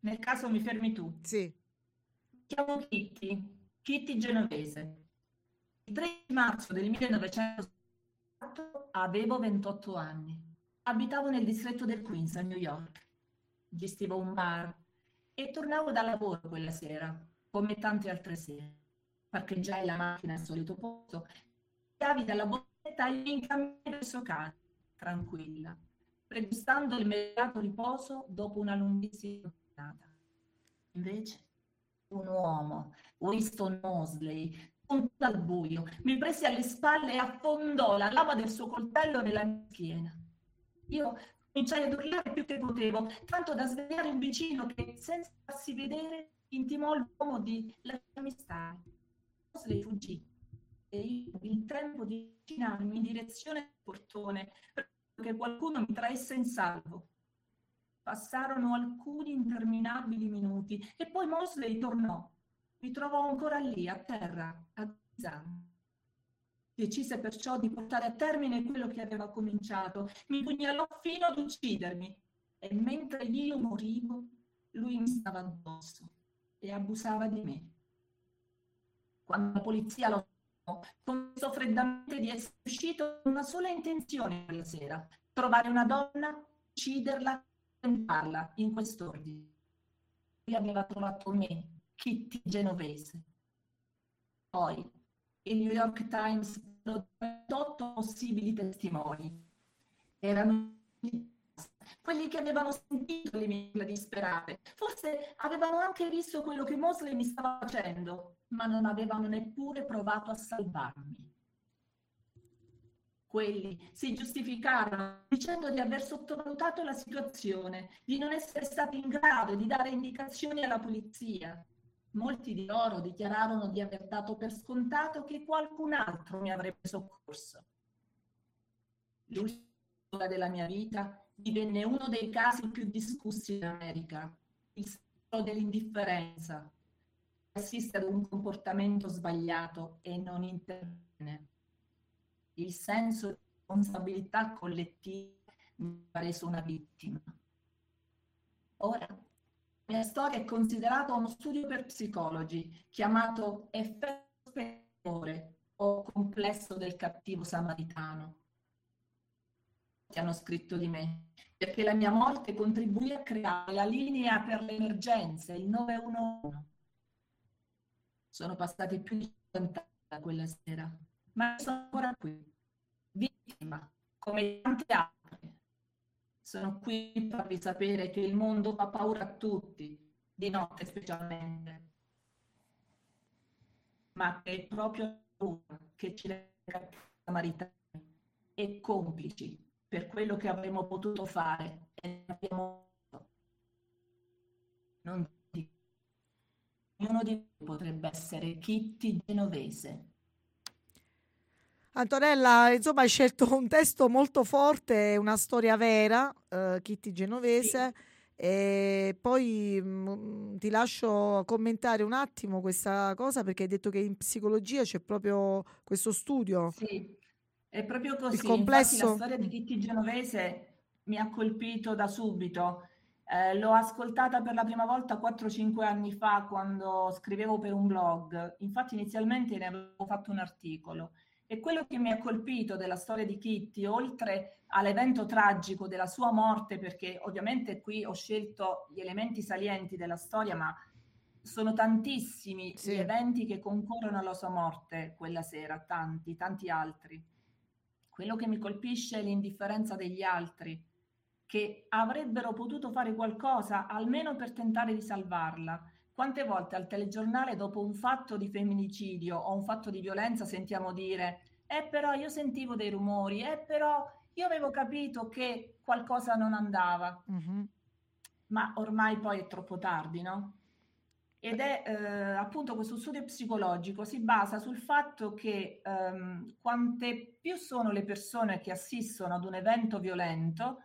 Speaker 8: nel caso mi fermi tu.
Speaker 3: Sì,
Speaker 8: chiamo Kitty, Kitty Genovese. Il 13 marzo del 1964 avevo 28 anni. Abitavo nel distretto del Queens a New York. Gestivo un bar e tornavo da lavoro quella sera, come tante altre sere. Parcheggiai la macchina al solito posto, chiavi dalla bolletta e mi incaminai verso casa, tranquilla, pregustando l'immediato riposo dopo una lunghissima giornata. Invece un uomo, Winston Mosley, dal buio, mi prese alle spalle e affondò la lama del suo coltello nella mia schiena. Io cominciai ad urlare più che potevo, tanto da svegliare un vicino che, senza farsi vedere, intimò l'uomo di lasciarmi stare. Mosley fuggì e io il tempo di avvicinarmi in direzione del portone perché qualcuno mi traesse in salvo. Passarono alcuni interminabili minuti e poi Mosley tornò. Mi trovò ancora lì, a terra, a Zan. Decise perciò di portare a termine quello che aveva cominciato. Mi pugnalò fino ad uccidermi e mentre io morivo, lui mi stava addosso e abusava di me. Quando la polizia lo confessò freddamente di essere uscito con una sola intenzione quella sera, trovare una donna, ucciderla e tentarla in quest'ordine. Lui aveva trovato me, Kitty Genovese. Poi il New York Times lo 28 possibili testimoni. Erano quelli che avevano sentito le mie disperate. Forse avevano anche visto quello che Mosley mi stava facendo, ma non avevano neppure provato a salvarmi. Quelli si giustificarono dicendo di aver sottovalutato la situazione, di non essere stati in grado di dare indicazioni alla polizia. Molti di loro dichiararono di aver dato per scontato che qualcun altro mi avrebbe soccorso. L'ultima della mia vita divenne uno dei casi più discussi in America, il senso dell'indifferenza, assiste ad un comportamento sbagliato e non interviene. Il senso di responsabilità collettiva mi ha reso una vittima. Ora, la mia storia è considerata uno studio per psicologi chiamato effetto spettatore o complesso del cattivo samaritano hanno scritto di me, perché la mia morte contribuì a creare la linea per le emergenze, il 911. Sono passati più di 50 anni da quella sera, ma sono ancora qui, vittima, come tante altre. Sono qui per farvi sapere che il mondo fa paura a tutti, di notte specialmente, ma che è proprio paura che ci rende samaritani e complici per quello che avremmo potuto fare e abbiamo non dico. Ognuno di noi potrebbe essere Kitty Genovese.
Speaker 3: Antonella, insomma, hai scelto un testo molto forte, una storia vera, uh, Kitty Genovese. Sì. E poi mh, mm, ti lascio commentare un attimo questa cosa perché hai detto che in psicologia c'è proprio questo studio.
Speaker 8: Sì, è proprio così.
Speaker 3: Il complesso...
Speaker 8: Infatti, la storia di Kitty Genovese mi ha colpito da subito. Eh, l'ho ascoltata per la prima volta 4-5 anni fa quando scrivevo per un blog. Infatti inizialmente ne avevo fatto un articolo. E quello che mi ha colpito della storia di Kitty, oltre all'evento tragico della sua morte, perché ovviamente qui ho scelto gli elementi salienti della storia, ma sono tantissimi sì. gli eventi che concorrono alla sua morte quella sera, tanti, tanti altri. Quello che mi colpisce è l'indifferenza degli altri, che avrebbero potuto fare qualcosa almeno per tentare di salvarla. Quante volte al telegiornale dopo un fatto di femminicidio o un fatto di violenza sentiamo dire eh però io sentivo dei rumori, eh però io avevo capito che qualcosa non andava. Mm-hmm. Ma ormai poi è troppo tardi, no? ed è eh, appunto questo studio psicologico si basa sul fatto che ehm, quante più sono le persone che assistono ad un evento violento,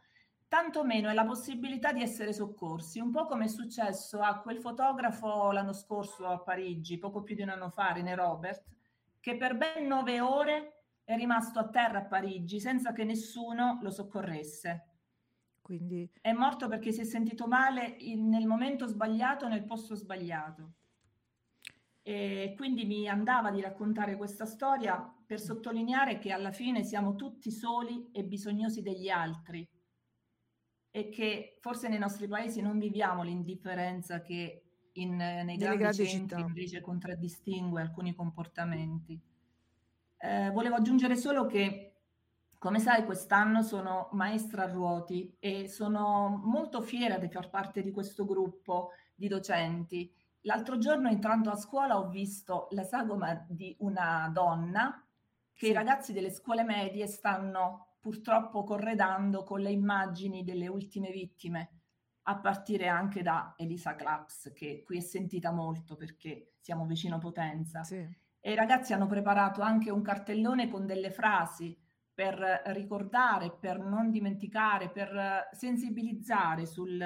Speaker 8: tanto meno è la possibilità di essere soccorsi, un po' come è successo a quel fotografo l'anno scorso a Parigi, poco più di un anno fa, René Robert, che per ben nove ore è rimasto a terra a Parigi senza che nessuno lo soccorresse.
Speaker 3: Quindi...
Speaker 8: È morto perché si è sentito male in, nel momento sbagliato, nel posto sbagliato. E quindi mi andava di raccontare questa storia per sottolineare che alla fine siamo tutti soli e bisognosi degli altri e che forse nei nostri paesi non viviamo l'indifferenza che in, nei grandi, grandi centri città. invece contraddistingue alcuni comportamenti. Eh, volevo aggiungere solo che come sai, quest'anno sono maestra a ruoti e sono molto fiera di far parte di questo gruppo di docenti L'altro giorno entrando a scuola ho visto la sagoma di una donna che i ragazzi delle scuole medie stanno purtroppo corredando con le immagini delle ultime vittime, a partire anche da Elisa Claps, che qui è sentita molto perché siamo vicino Potenza.
Speaker 3: Sì.
Speaker 8: E i ragazzi hanno preparato anche un cartellone con delle frasi per ricordare, per non dimenticare, per sensibilizzare sul,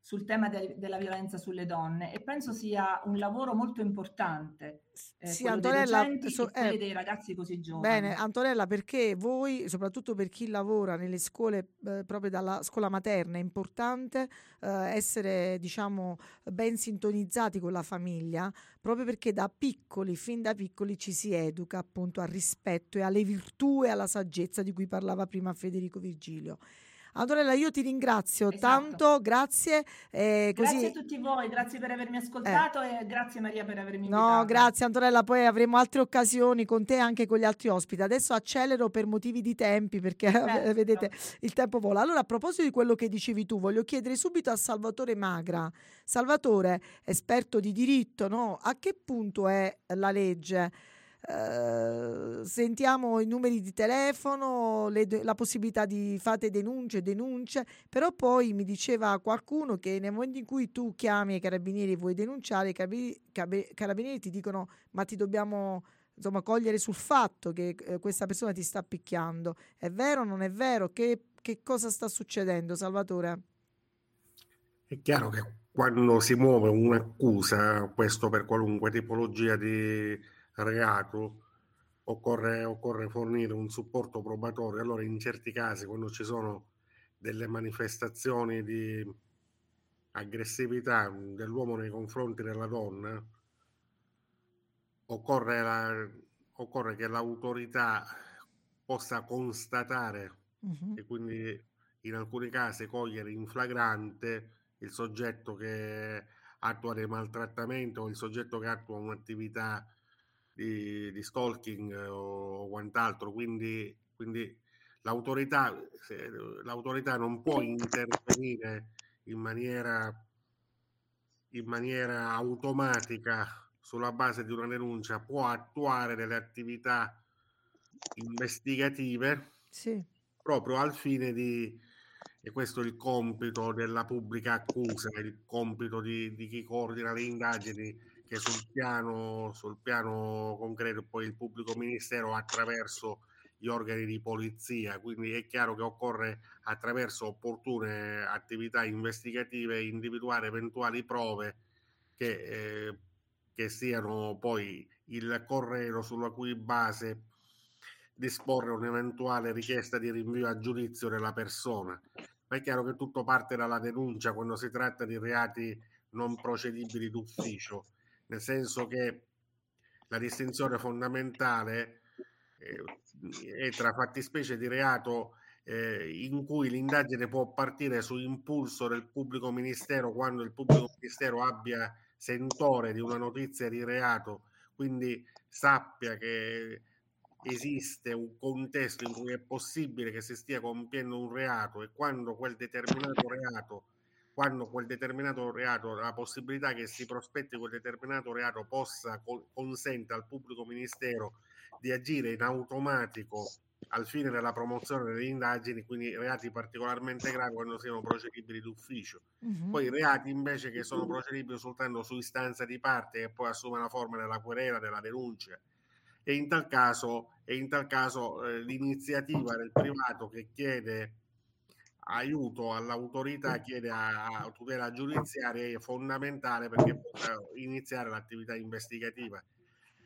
Speaker 8: sul tema de- della violenza sulle donne e penso sia un lavoro molto importante eh,
Speaker 3: Sì,
Speaker 8: dei
Speaker 3: Antonella,
Speaker 8: docenti
Speaker 3: so- eh,
Speaker 8: dei ragazzi così giovani.
Speaker 3: Bene, Antonella, perché voi, soprattutto per chi lavora nelle scuole, eh, proprio dalla scuola materna, è importante eh, essere, diciamo, ben sintonizzati con la famiglia, proprio perché da piccoli, fin da piccoli, ci si educa appunto al rispetto e alle virtù e alla saggezza di cui parlava prima Federico Virgilio. Antonella, io ti ringrazio
Speaker 8: Esatto.
Speaker 3: tanto, grazie. eh, così...
Speaker 8: Grazie a tutti voi, grazie per avermi ascoltato e grazie Maria per avermi
Speaker 3: No,
Speaker 8: invitato.
Speaker 3: grazie Antonella, poi avremo altre occasioni con te e anche con gli altri ospiti. Adesso accelero per motivi di tempi perché [laughs]
Speaker 8: Certo.
Speaker 3: vedete il tempo vola. Allora, a proposito di quello che dicevi tu, voglio chiedere subito a Salvatore Magra. Salvatore, esperto di diritto, no? A che punto è la legge? Eh, sentiamo i numeri di telefono, le de- la possibilità di fate denunce, denunce, però poi mi diceva qualcuno che nel momento in cui tu chiami i carabinieri e vuoi denunciare, i carabinieri ti dicono ma ti dobbiamo insomma cogliere sul fatto che eh, questa persona ti sta picchiando. È vero o non è vero? Che, che cosa sta succedendo, Salvatore?
Speaker 6: È chiaro che quando si muove un'accusa, questo per qualunque tipologia di reato, occorre, occorre fornire un supporto probatorio. Allora, in certi casi, quando ci sono delle manifestazioni di aggressività dell'uomo nei confronti della donna, occorre, la- occorre che l'autorità possa constatare
Speaker 3: Mhm.
Speaker 6: e quindi in alcuni casi cogliere in flagrante il soggetto che attua dei maltrattamenti o il soggetto che attua un'attività di, di stalking eh, o quant'altro. Quindi, quindi l'autorità, se- l'autorità non può intervenire in maniera, in maniera automatica sulla base di una denuncia, può attuare delle attività investigative
Speaker 3: Sì.
Speaker 6: proprio al fine di, e questo è il compito della pubblica accusa, il compito di, di chi coordina le indagini, che sul piano, sul piano concreto poi il pubblico ministero attraverso gli organi di polizia, quindi è chiaro che occorre attraverso opportune attività investigative individuare eventuali prove che, eh, che siano poi il corredo sulla cui base disporre un'eventuale richiesta di rinvio a giudizio della persona. Ma è chiaro che tutto parte dalla denuncia quando si tratta di reati non procedibili d'ufficio, nel senso che la distinzione fondamentale eh, è tra fattispecie di reato eh, in cui l'indagine può partire su impulso del pubblico ministero quando il pubblico ministero abbia sentore di una notizia di reato, quindi sappia che esiste un contesto in cui è possibile che si stia compiendo un reato e quando quel determinato reato quando quel determinato reato la possibilità che si prospetti quel determinato reato possa co- consente al pubblico ministero di agire in automatico al fine della promozione delle indagini, quindi reati particolarmente gravi quando siano procedibili d'ufficio.
Speaker 3: Mhm.
Speaker 6: Poi reati invece che sono procedibili soltanto su istanza di parte che poi assume la forma della querela, della denuncia. E in tal caso, in tal caso eh, l'iniziativa del privato che chiede aiuto all'autorità, chiede a, tutela giudiziaria è fondamentale perché possa iniziare l'attività investigativa.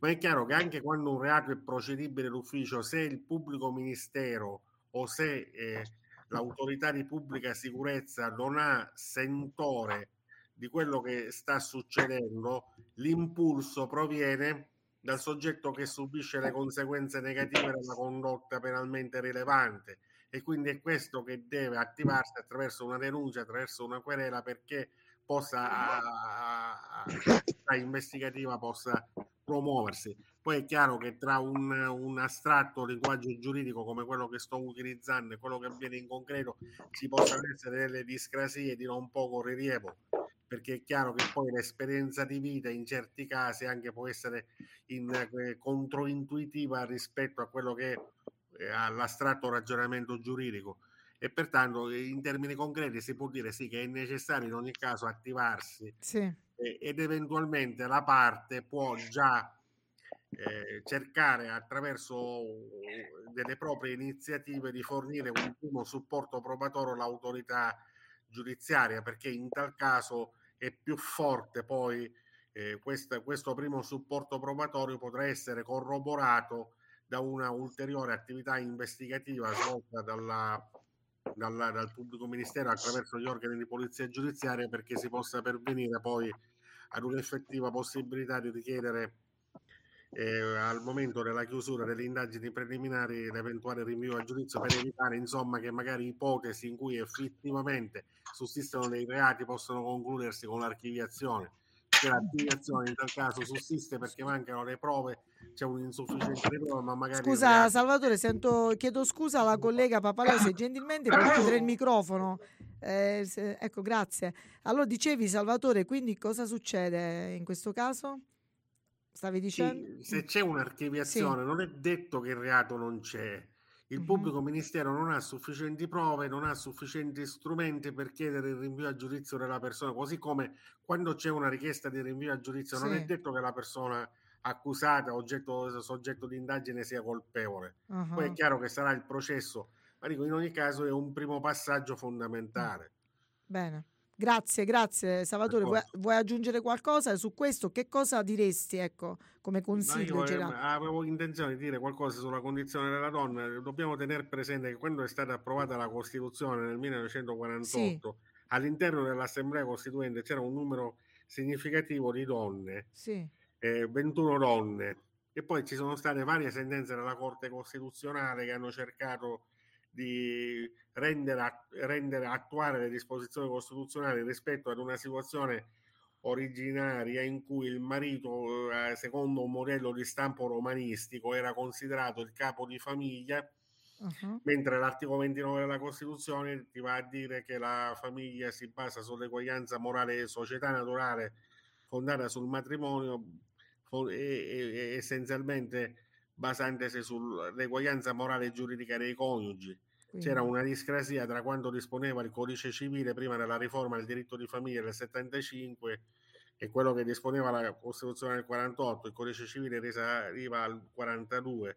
Speaker 6: Ma è chiaro che anche quando un reato è procedibile d'ufficio, se il pubblico ministero o se eh, l'autorità di pubblica sicurezza non ha sentore di quello che sta succedendo, l'impulso proviene dal soggetto che subisce le conseguenze negative della condotta penalmente rilevante e quindi è questo che deve attivarsi attraverso una denuncia, attraverso una querela perché possa a- a- l'attività investigativa possa promuoversi. Poi è chiaro che tra un, un astratto linguaggio giuridico come quello che sto utilizzando e quello che avviene in concreto ci possono essere delle discrasie di non poco rilievo perché è chiaro che poi l'esperienza di vita in certi casi anche può essere in, eh, controintuitiva rispetto a quello che all'astratto ragionamento giuridico e pertanto in termini concreti si può dire sì che è necessario in ogni caso attivarsi
Speaker 3: Sì.
Speaker 6: ed eventualmente la parte può già eh, cercare attraverso delle proprie iniziative di fornire un primo supporto probatorio all'autorità giudiziaria perché in tal caso è più forte poi eh, questa, questo primo supporto probatorio potrà essere corroborato da una ulteriore attività investigativa svolta dalla, dalla, dal pubblico ministero attraverso gli organi di polizia giudiziaria perché si possa pervenire poi ad un'effettiva possibilità di richiedere eh, al momento della chiusura delle indagini preliminari l'eventuale rinvio a giudizio per evitare insomma che magari ipotesi in cui effettivamente sussistono dei reati possono concludersi con l'archiviazione l'archiviazione in tal caso sussiste perché mancano le prove c'è un'insufficienza di prove ma magari
Speaker 3: Scusa Salvatore, sento, chiedo scusa alla collega Papaleo se gentilmente puoi chiudere il microfono. Eh, se- ecco, grazie. Allora dicevi Salvatore, quindi cosa succede in questo caso? Stavi dicendo?
Speaker 6: Sì, se c'è un'archiviazione, non è detto che il reato non c'è. Il pubblico ministero non ha sufficienti prove, non ha sufficienti strumenti per chiedere il rinvio a giudizio della persona, così come quando c'è una richiesta di rinvio a giudizio non
Speaker 3: Sì.
Speaker 6: è detto che la persona accusata, oggetto, soggetto di indagine sia colpevole. Poi è
Speaker 3: Ah,
Speaker 6: chiaro che sarà il processo, ma dico in ogni caso è un primo passaggio fondamentale.
Speaker 3: Bene. Grazie, grazie Salvatore. Vuoi, vuoi aggiungere qualcosa su questo? Che cosa diresti, ecco, come
Speaker 6: No,
Speaker 3: consiglio
Speaker 6: io eh,
Speaker 3: generale?
Speaker 6: avevo intenzione di dire qualcosa sulla condizione della donna. Dobbiamo tenere presente che quando è stata approvata la Costituzione nel 1948, all'interno dell'Assemblea Costituente c'era un numero significativo di donne,
Speaker 3: Sì.
Speaker 6: eh, 21 donne, e poi ci sono state varie sentenze della Corte Costituzionale che hanno cercato di rendere, rendere attuare le disposizioni costituzionali rispetto ad una situazione originaria in cui il marito, eh, secondo un modello di stampo romanistico, era considerato il capo di famiglia,
Speaker 3: Ah,
Speaker 6: mentre l'articolo 29 della Costituzione ti va a dire che la famiglia si basa sull'eguaglianza morale e società naturale fondata sul matrimonio e, e- e essenzialmente basantesi sull'eguaglianza morale e giuridica dei coniugi. C'era una discrasia tra quanto disponeva il codice civile prima della riforma del diritto di famiglia del 75 e quello che disponeva la Costituzione del 48. Il codice civile risaliva al 42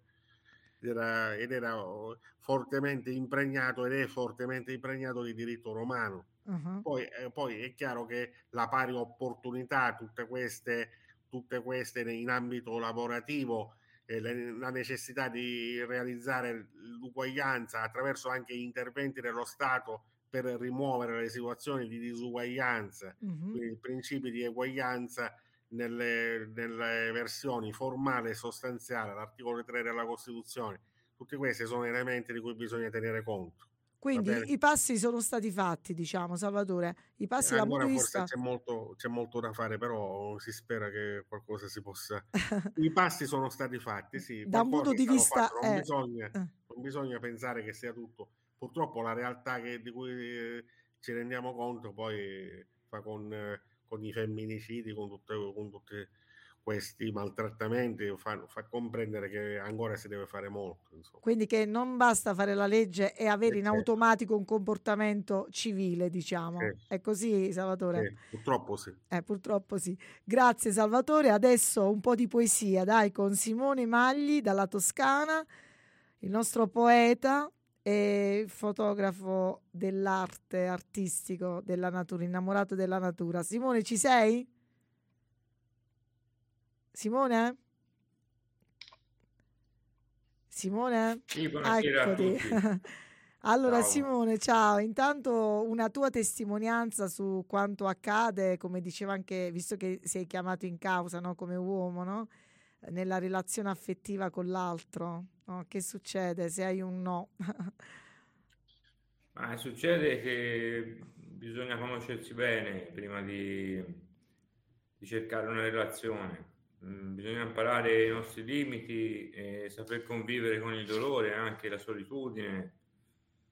Speaker 6: ed era, ed era oh, fortemente impregnato ed è fortemente impregnato di diritto romano.
Speaker 3: ah.
Speaker 6: Poi, eh, poi è chiaro che la pari opportunità, tutte queste, tutte queste in ambito lavorativo, eh, la necessità di realizzare l'uguaglianza attraverso anche interventi dello Stato per rimuovere le situazioni di disuguaglianza,
Speaker 3: Mhm.
Speaker 6: quindi i principi di eguaglianza nelle, nelle versioni formale e sostanziale, l'articolo 3 della Costituzione. Tutti questi sono elementi di cui bisogna tenere conto.
Speaker 3: Quindi i passi sono stati fatti, diciamo, Salvatore. I passi dal
Speaker 6: Ancora
Speaker 3: punto di vista...
Speaker 6: c'è molto, c'è molto da fare, però si spera che qualcosa si possa. [laughs] I passi sono stati fatti, sì.
Speaker 3: Da un punto di vista-
Speaker 6: fatto, Non,
Speaker 3: eh,
Speaker 6: bisogna,
Speaker 3: eh.
Speaker 6: non bisogna pensare che sia tutto. Purtroppo la realtà che- di cui eh, ci rendiamo conto poi fa con, eh, con i femminicidi, con, tutte, con tutti questi maltrattamenti, fa, fa comprendere che ancora si deve fare molto. Insomma.
Speaker 3: Quindi che non basta fare la legge e avere
Speaker 6: Eh,
Speaker 3: in automatico un comportamento civile, diciamo.
Speaker 6: Sì.
Speaker 3: È così, Salvatore?
Speaker 6: Sì, purtroppo sì.
Speaker 3: Eh, purtroppo sì. Grazie Salvatore. Adesso un po' di poesia, dai, con Simone Magli dalla Toscana, il nostro poeta e fotografo dell'arte artistico della natura, innamorato della natura. Simone, ci sei? Simone? Simone?
Speaker 9: Sì,
Speaker 3: Eccoti. [laughs] Allora
Speaker 9: Ciao.
Speaker 3: Simone, ciao. Intanto una tua testimonianza su quanto accade, come diceva anche, visto che sei chiamato in causa, no, come uomo, no? Nella relazione affettiva con l'altro, no? Che succede se hai un no? [laughs]
Speaker 9: Ma succede che bisogna conoscersi bene prima di, di cercare una relazione. Mm, Bisogna imparare i nostri limiti e saper convivere con il dolore, anche la solitudine.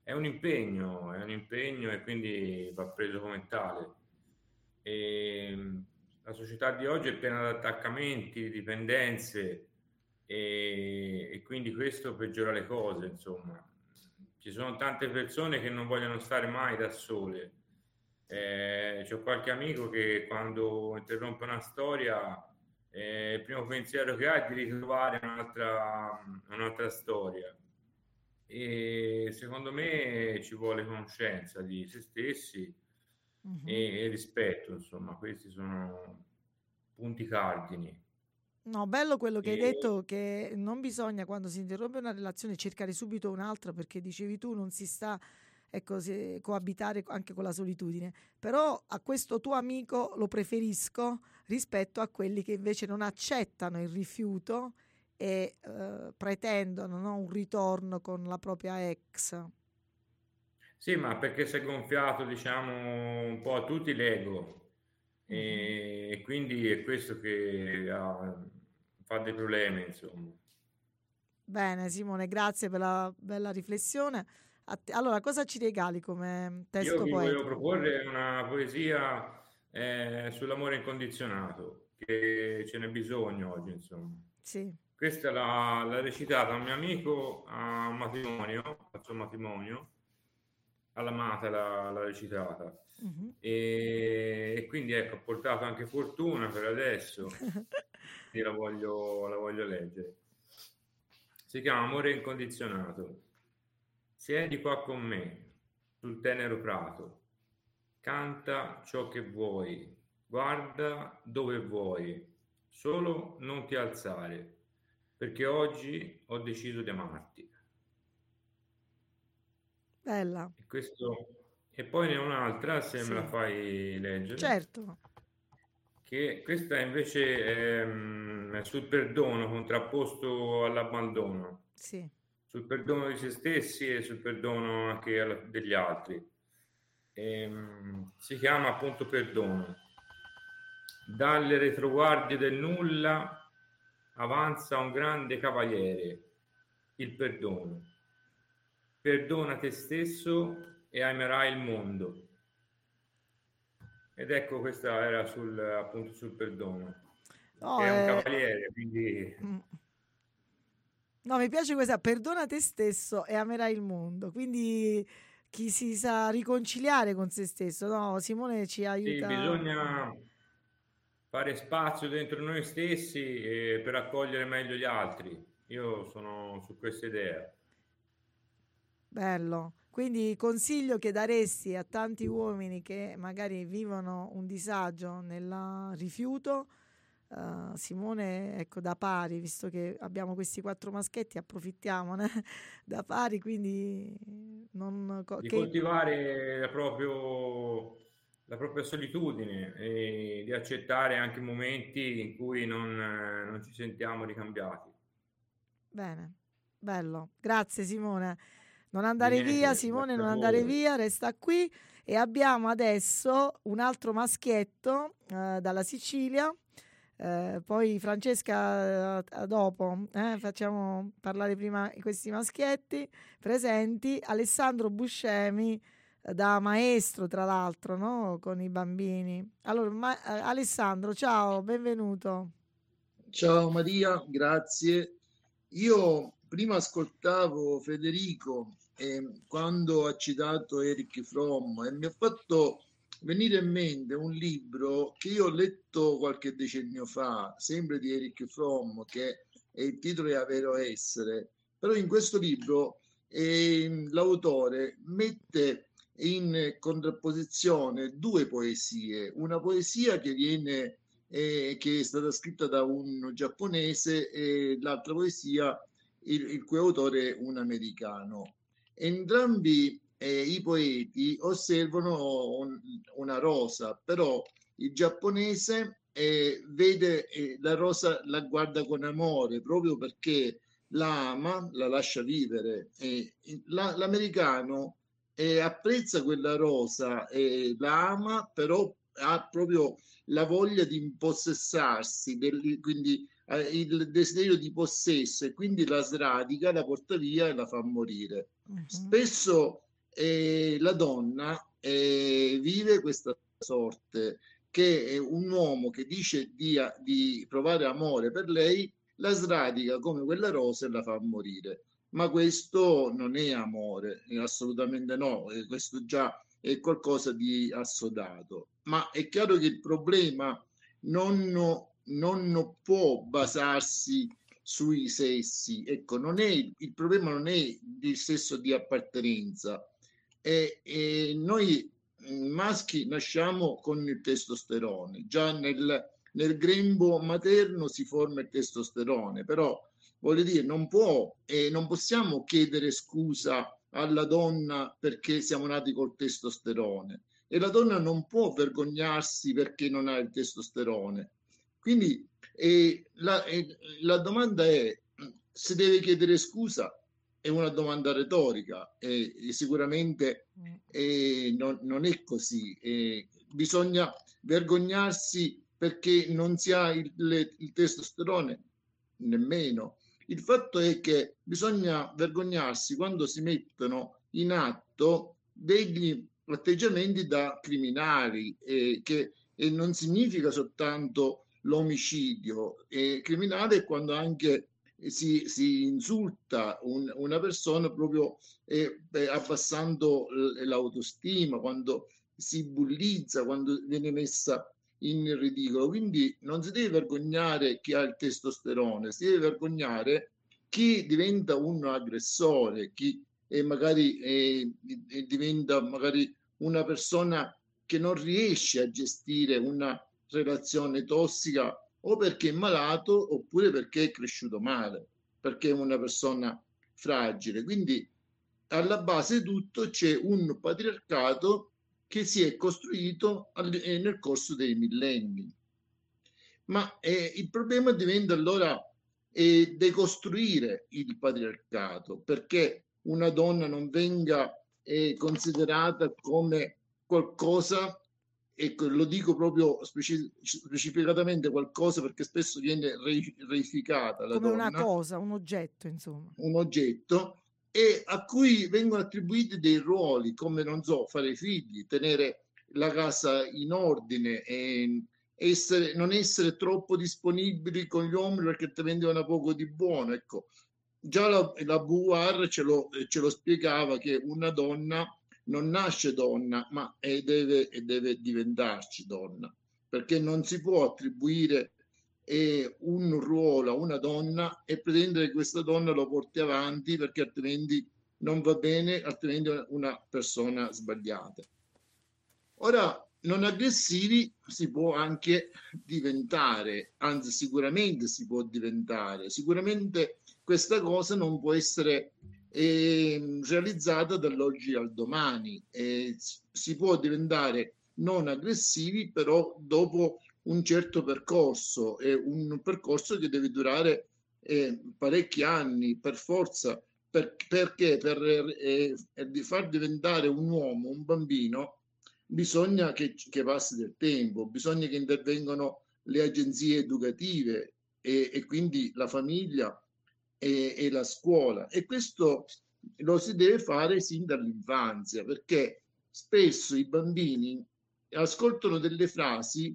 Speaker 9: È un impegno, è un impegno e quindi va preso come tale. E, la società di oggi è piena di attaccamenti, dipendenze e, e quindi questo peggiora le cose, insomma. Ci sono tante persone che non vogliono stare mai da sole. Eh, c'ho qualche amico che quando interrompe una storia eh, il primo pensiero che ha è di ritrovare un'altra, un'altra storia. E secondo me ci vuole conoscenza di se stessi uh-huh. e, e rispetto, insomma, questi sono punti cardini.
Speaker 3: No, bello quello che hai detto, che non bisogna quando si interrompe una relazione cercare subito un'altra perché dicevi tu non si sta ecco, se, coabitare anche con la solitudine. Però a questo tuo amico lo preferisco rispetto a quelli che invece non accettano il rifiuto e eh, pretendono no, un ritorno con la propria ex.
Speaker 9: Sì, ma perché si è gonfiato, diciamo, un po' a tutti l'ego e, e quindi è questo che ha, fa dei problemi, insomma.
Speaker 3: Bene, Simone, grazie per la bella riflessione. Allora, cosa ci regali come testo
Speaker 9: Io vi
Speaker 3: poetico?
Speaker 9: voglio proporre una poesia eh, sull'amore incondizionato, che ce n'è bisogno oggi, insomma.
Speaker 3: Sì.
Speaker 9: Questa l'ha, l'ha recitata un mio amico a un matrimonio, al suo matrimonio, all'amata l'ha, l'ha recitata. Uh-huh. E, e, quindi ecco, ha portato anche fortuna per adesso, quindi [laughs] la voglio, la voglio leggere. Si chiama Amore incondizionato. Siedi qua con me, sul tenero prato, canta ciò che vuoi, guarda dove vuoi, solo non ti alzare, perché oggi ho deciso di amarti.
Speaker 3: Bella.
Speaker 9: E, questo... e poi ne un'altra, se sì. me la fai leggere.
Speaker 3: Certo.
Speaker 9: Che questa invece è, mm, è sul perdono contrapposto all'abbandono.
Speaker 3: Sì
Speaker 9: sul perdono di se stessi e sul perdono anche degli altri. E, ehm, si chiama appunto perdono. Dalle retroguardie del nulla avanza un grande cavaliere, il perdono. Perdona te stesso e amerai il mondo. Ed ecco, questa era sul, appunto sul perdono. No, è un eh... cavaliere, quindi... Mm
Speaker 3: No, mi piace questa, perdona te stesso e amerai il mondo. Quindi chi si sa riconciliare con se stesso, no? Simone ci aiuta.
Speaker 9: Sì, bisogna fare spazio dentro noi stessi eh, per accogliere meglio gli altri. Io sono su questa idea.
Speaker 3: Bello. Quindi consiglio che daresti a tanti uomini che magari vivono un disagio nel rifiuto Uh, Simone, ecco, da pari, visto che abbiamo questi quattro maschetti, approfittiamone [laughs] da pari, quindi non...
Speaker 9: Co- di che... coltivare la, proprio, la propria solitudine e di accettare anche momenti in cui non, non ci sentiamo ricambiati.
Speaker 3: Bene, bello, grazie Simone. Non andare Niente, via, Simone, non andare via, resta qui. E abbiamo adesso un altro maschietto uh, dalla Sicilia eh, poi Francesca eh, dopo eh, facciamo parlare prima questi maschietti. Presenti Alessandro Buscemi eh, da maestro tra l'altro no? con i bambini. Allora ma, Alessandro ciao benvenuto.
Speaker 10: Ciao Maria grazie. Io prima ascoltavo Federico eh, quando ha citato Eric Fromm e mi ha fatto venire in mente un libro che io ho letto qualche decennio fa, sempre di Eric Fromm, che è il titolo è Avero Essere, però in questo libro eh, l'autore mette in contrapposizione due poesie, una poesia che viene eh, che è stata scritta da un giapponese e l'altra poesia il, il cui autore è un americano. Entrambi eh, i poeti osservano un, una rosa, però il giapponese eh, vede eh, la rosa, la guarda con amore proprio perché la ama, la lascia vivere. La, l'americano eh, apprezza quella rosa, e la ama, però ha proprio la voglia di impossessarsi, del, quindi eh, il desiderio di possesso e quindi la sradica, la porta via e la fa morire. Uh-huh. Spesso eh, la donna eh, vive questa sorte che un uomo che dice di, di provare amore per lei la sradica come quella rosa e la fa morire. Ma questo non è amore, assolutamente no, questo già è qualcosa di assodato. Ma è chiaro che il problema non, non può basarsi sui sessi. Ecco, non è, il problema non è il sesso di appartenenza. E, e noi maschi nasciamo con il testosterone, già nel, nel grembo materno si forma il testosterone, però voglio dire, non può e non possiamo chiedere scusa alla donna perché siamo nati col testosterone. E la donna non può vergognarsi perché non ha il testosterone. Quindi eh, la, eh, la domanda è se deve chiedere scusa è una domanda retorica e, e sicuramente eh, non, non, è così. Eh, bisogna vergognarsi perché non si ha il, il testosterone? Nemmeno. Il fatto è che bisogna vergognarsi quando si mettono in atto degli atteggiamenti da criminali eh, che e non significa soltanto l'omicidio, eh, criminale è quando anche si, si insulta un, una persona proprio eh, abbassando l'autostima, quando si bullizza, quando viene messa in ridicolo. Quindi non si deve vergognare chi ha il testosterone, si deve vergognare chi diventa un aggressore, chi è magari è, diventa magari una persona che non riesce a gestire una relazione tossica o perché è malato oppure perché è cresciuto male, perché è una persona fragile. Quindi alla base di tutto c'è un patriarcato che si è costruito eh, nel corso dei millenni. Ma eh, il problema diventa allora eh, decostruire il patriarcato, perché una donna non venga eh, considerata come qualcosa ecco, lo dico proprio speci- specificatamente qualcosa perché spesso viene re- reificata la
Speaker 3: come
Speaker 10: donna,
Speaker 3: una cosa, un oggetto, insomma.
Speaker 10: Un oggetto e a cui vengono attribuiti dei ruoli come, non so, fare figli, tenere la casa in ordine e essere, non essere troppo disponibili con gli uomini perché ti vendevano poco di buono. Ecco, già la, la Beauvoir ce lo, ce lo spiegava che una donna non nasce donna, ma è deve, e deve diventarci donna, perché non si può attribuire eh, un ruolo a una donna e pretendere che questa donna lo porti avanti perché altrimenti non va bene, altrimenti è una persona sbagliata. Ora, non aggressivi si può anche diventare, anzi sicuramente si può diventare, sicuramente questa cosa non può essere eh, realizzata dall'oggi al domani. Eh, si può diventare non aggressivi, però dopo un certo percorso, è un percorso che deve durare eh, parecchi anni per forza, per, perché per eh, far diventare un uomo, un bambino, bisogna che, che, passi del tempo, bisogna che intervengano le agenzie educative e, e quindi la famiglia e, e la scuola. E questo lo si deve fare sin dall'infanzia, perché spesso i bambini ascoltano delle frasi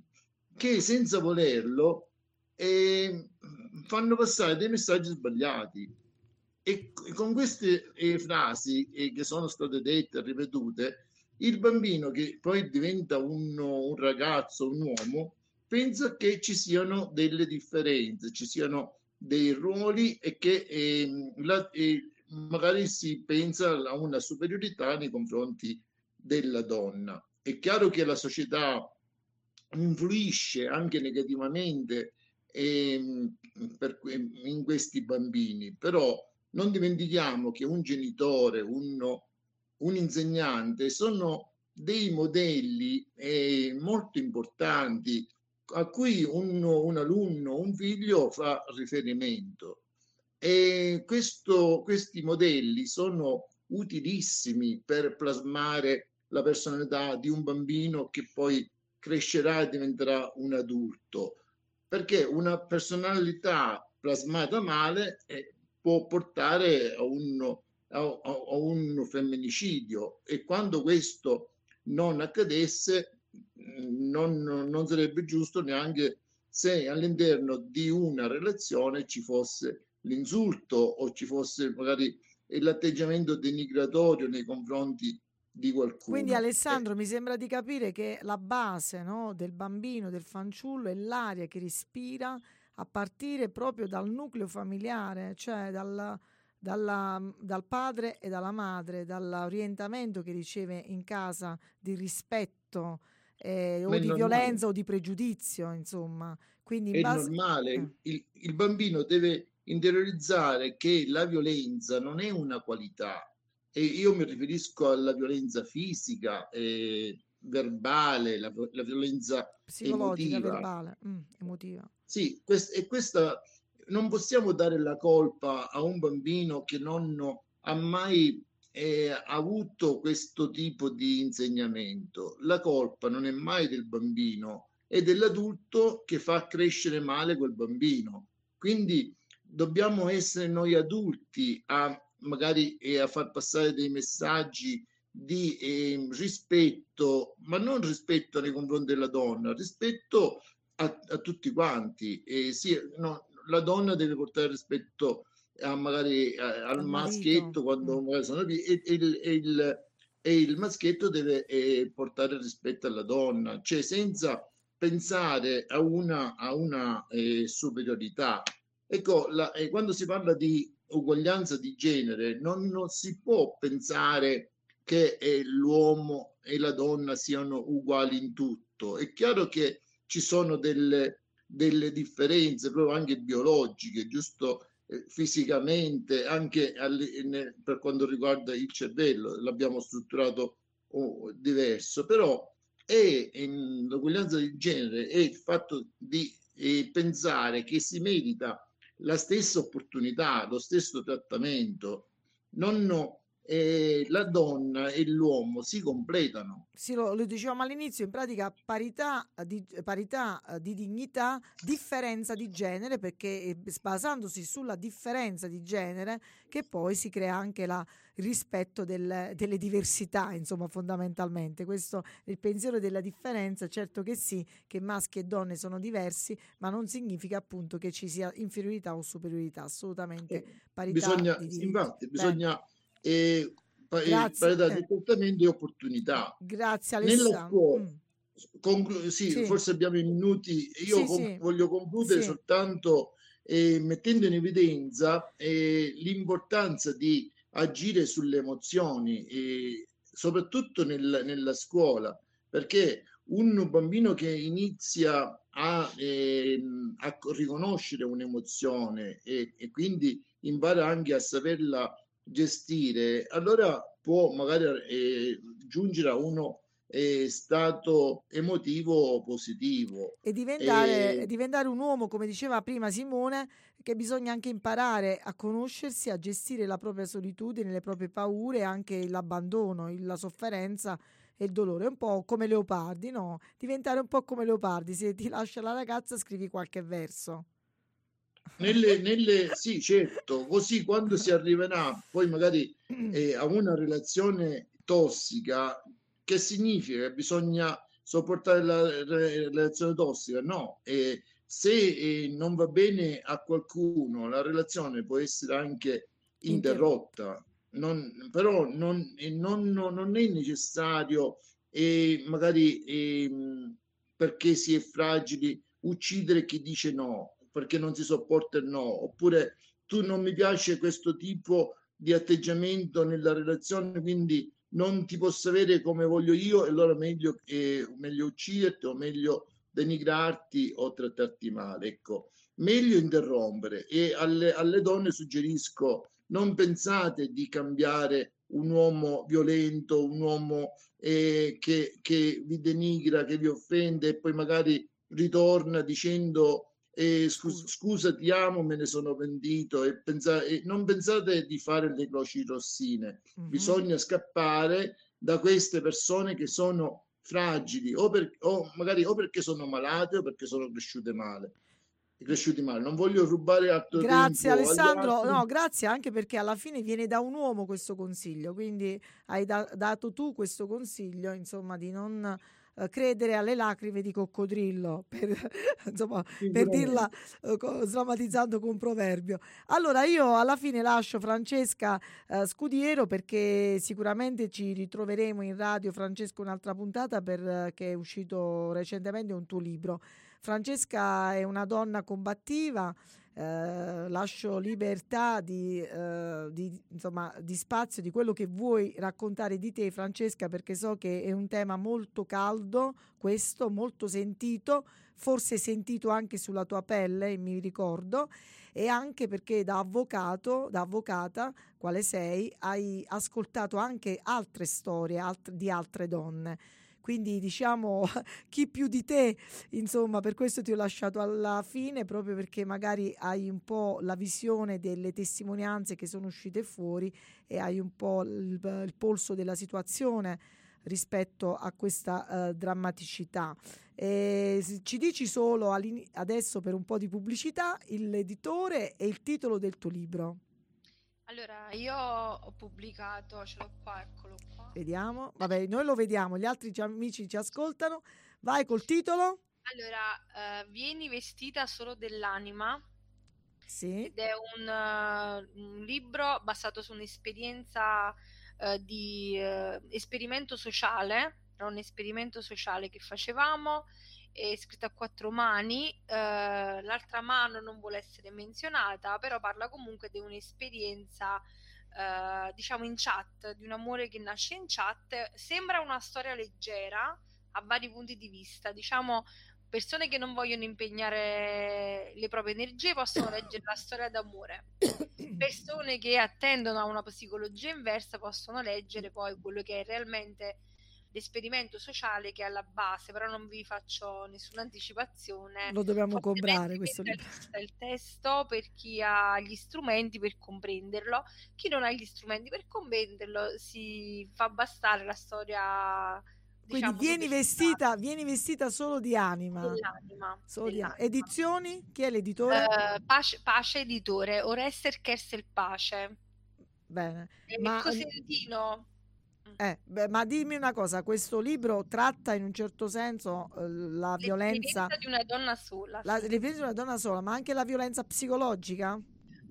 Speaker 10: che senza volerlo eh, fanno passare dei messaggi sbagliati. E con queste eh, frasi eh, che sono state dette e ripetute, il bambino che poi diventa un, un, ragazzo, un uomo, pensa che ci siano delle differenze, ci siano dei ruoli e che eh, la, eh, magari si pensa a una superiorità nei confronti della donna. È chiaro che la società influisce anche negativamente eh, per, in questi bambini, però non dimentichiamo che un genitore, un, un insegnante sono dei modelli eh, molto importanti a cui un, un alunno, un figlio fa riferimento. E questo, questi modelli sono utilissimi per plasmare la personalità di un bambino che poi crescerà e diventerà un adulto, perché una personalità plasmata male eh, può portare a un, a, a un femminicidio e quando questo non accadesse non, non sarebbe giusto neanche se all'interno di una relazione ci fosse l'insulto o ci fosse magari l'atteggiamento denigratorio nei confronti di qualcuno.
Speaker 3: Quindi Alessandro, eh. mi sembra di capire che la base no, del bambino, del fanciullo, è l'aria che respira a partire proprio dal nucleo familiare, cioè dal, dalla, dal padre e dalla madre, dall'orientamento che riceve in casa di rispetto eh, o di normale. violenza o di pregiudizio, insomma. Quindi
Speaker 10: è
Speaker 3: base...
Speaker 10: normale, eh. il, il bambino deve interiorizzare che la violenza non è una qualità, e io mi riferisco alla violenza fisica, eh, verbale, la, la violenza
Speaker 3: psicologica,
Speaker 10: emotiva.
Speaker 3: verbale, mm, emotiva.
Speaker 10: Sì, quest- e questa non possiamo dare la colpa a un bambino che non ha mai eh, avuto questo tipo di insegnamento. La colpa non è mai del bambino, è dell'adulto che fa crescere male quel bambino. Quindi dobbiamo essere noi adulti a magari eh, a far passare dei messaggi di eh, rispetto, ma non rispetto nei confronti della donna, rispetto a, a tutti quanti. Eh, sì, no, la donna deve portare rispetto a magari a, al maschietto quando mm. magari sono lì e, e, il, e, il, e, il, maschietto deve eh, portare rispetto alla donna, cioè senza pensare a una, a una eh, superiorità. Ecco, la, eh, quando si parla di uguaglianza di genere non, non si può pensare che eh, l'uomo e la donna siano uguali in tutto. È chiaro che ci sono delle, delle differenze proprio anche biologiche, giusto fisicamente, anche per quanto riguarda il cervello, l'abbiamo strutturato oh, diverso, però è l'uguaglianza di genere è il fatto di eh, pensare che si merita la stessa opportunità, lo stesso trattamento. Non, eh, la donna e l'uomo si completano.
Speaker 3: Sì, lo, lo dicevamo all'inizio, in pratica parità di, parità di dignità, differenza di genere, perché basandosi sulla differenza di genere che poi si crea anche la, il rispetto del, delle diversità, insomma, fondamentalmente. Questo è il pensiero della differenza, certo che sì, che maschi e donne sono diversi, ma non significa appunto che ci sia inferiorità o superiorità, assolutamente
Speaker 10: eh,
Speaker 3: parità
Speaker 10: bisogna,
Speaker 3: di.
Speaker 10: Infatti, bisogna e parità di trattamento e opportunità.
Speaker 3: Grazie Alessandro.
Speaker 10: Nella scuola, mm. conclu- sì, sì, forse abbiamo i minuti, io sì, com- sì. voglio concludere soltanto eh, mettendo in evidenza eh, l'importanza di agire sulle emozioni, eh, soprattutto nel, nella scuola, perché un bambino che inizia a, eh, a riconoscere un'emozione e, e, quindi impara anche a saperla gestire, allora può magari eh, giungere a uno eh, stato emotivo positivo.
Speaker 3: E diventare, e diventare un uomo, come diceva prima Simone, che bisogna anche imparare a conoscersi, a gestire la propria solitudine, le proprie paure, anche l'abbandono, la sofferenza e il dolore, un po' come Leopardi, no? Diventare un po' come Leopardi, se ti lascia la ragazza scrivi qualche verso.
Speaker 10: Nelle, nelle, sì, certo, così quando si arriverà poi magari eh, a una relazione tossica, che significa che bisogna sopportare la relazione tossica? No, eh, se eh, non va bene a qualcuno, la relazione può essere anche interrotta, non, però non, non, non, è necessario magari ehm, perché si è fragili uccidere chi dice no perché non si sopporta il no, oppure tu non mi piace questo tipo di atteggiamento nella relazione, quindi non ti posso avere come voglio io e allora meglio, eh, meglio ucciderti o meglio denigrarti o trattarti male. Ecco, meglio interrompere e alle, alle donne suggerisco non pensate di cambiare un uomo violento, un uomo eh, che, che vi denigra, che vi offende e poi magari ritorna dicendo e scusa, scusa, ti amo, me ne sono pentito e, pensa, e non pensate di fare le croci rossine, mm-hmm. bisogna scappare da queste persone che sono fragili o, per, o magari o perché sono malate o perché sono cresciute male. Cresciuti male. Non voglio rubare altro
Speaker 3: Grazie Alessandro, no, grazie anche perché alla fine viene da un uomo questo consiglio, quindi hai da- dato tu questo consiglio, insomma, di non eh, credere alle lacrime di coccodrillo, [laughs] per, insomma, per dirla eh, sdrammatizzando con un proverbio. Allora io alla fine lascio Francesca eh, Scudiero perché sicuramente ci ritroveremo in radio Francesca un'altra puntata perché è uscito recentemente un tuo libro. Francesca è una donna combattiva, eh, lascio libertà di, eh, di, insomma, di spazio di quello che vuoi raccontare di te Francesca perché so che è un tema molto caldo, questo molto sentito, forse sentito anche sulla tua pelle, mi ricordo, e anche perché da avvocato, da avvocata, quale sei, hai ascoltato anche altre storie alt- di altre donne quindi diciamo [laughs] chi più di te, insomma, per questo ti ho lasciato alla fine, proprio perché magari hai un po' la visione delle testimonianze che sono uscite fuori e hai un po' il, il polso della situazione rispetto a questa uh, drammaticità. E ci dici solo adesso per un po' di pubblicità l'editore e il titolo del tuo libro.
Speaker 11: Allora, io ho pubblicato, ce l'ho qua, eccolo qua.
Speaker 3: Vediamo. Vabbè, noi lo vediamo, gli altri amici ci ascoltano. Vai col titolo.
Speaker 11: Allora, uh, vieni vestita solo dell'anima.
Speaker 3: Sì.
Speaker 11: Ed è un, uh, un libro basato su un'esperienza uh, di esperimento sociale. Era un esperimento sociale che facevamo è scritta a quattro mani, l'altra mano non vuole essere menzionata, però parla comunque di un'esperienza, eh, diciamo in chat, di un amore che nasce in chat. Sembra una storia leggera a vari punti di vista, diciamo persone che non vogliono impegnare le proprie energie possono leggere la storia d'amore. Persone che attendono a una psicologia inversa possono leggere poi quello che è realmente l'esperimento sociale che è alla base, però non vi faccio nessuna anticipazione.
Speaker 3: Lo dobbiamo comprare questo libro.
Speaker 11: Il testo per chi ha gli strumenti per comprenderlo, chi non ha gli strumenti per comprenderlo si fa bastare la storia.
Speaker 3: Diciamo, Quindi vieni vestita, vieni vestita solo di anima.
Speaker 11: Dell'anima,
Speaker 3: solo dell'anima. Di Edizioni? Chi è l'editore?
Speaker 11: Uh, Pace, Pace Editore, Orester Kersel Pace.
Speaker 3: Bene.
Speaker 11: E Ma... Cosentino
Speaker 3: eh, beh, ma dimmi una cosa, questo libro tratta in un certo senso eh, la violenza
Speaker 11: di una donna sola.
Speaker 3: La violenza di una donna sola, ma anche la violenza psicologica?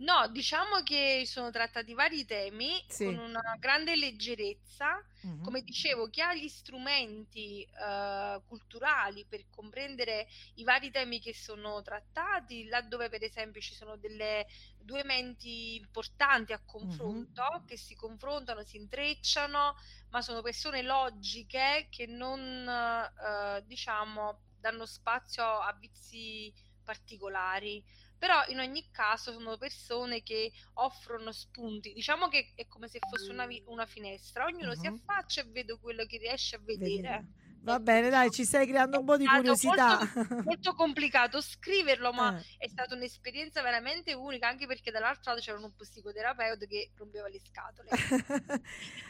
Speaker 11: No, diciamo che sono trattati vari temi
Speaker 3: Sì.
Speaker 11: con una grande leggerezza.
Speaker 3: Mhm.
Speaker 11: Come dicevo, chi ha gli strumenti eh, culturali per comprendere i vari temi che sono trattati, laddove per esempio ci sono delle due menti importanti a confronto, che si confrontano, si intrecciano, ma sono persone logiche che non, eh, diciamo, danno spazio a vizi particolari però in ogni caso sono persone che offrono spunti. Diciamo che è come se fosse una, vi- una finestra, ognuno si
Speaker 3: Mhm.
Speaker 11: affaccia e vede quello che riesce a vedere.
Speaker 3: Va bene, dai, ci stai creando un po' di curiosità.
Speaker 11: molto, molto complicato scriverlo, ma
Speaker 3: Eh.
Speaker 11: è stata un'esperienza veramente unica, anche perché dall'altro lato c'era un psicoterapeuta che rompeva le scatole. [laughs]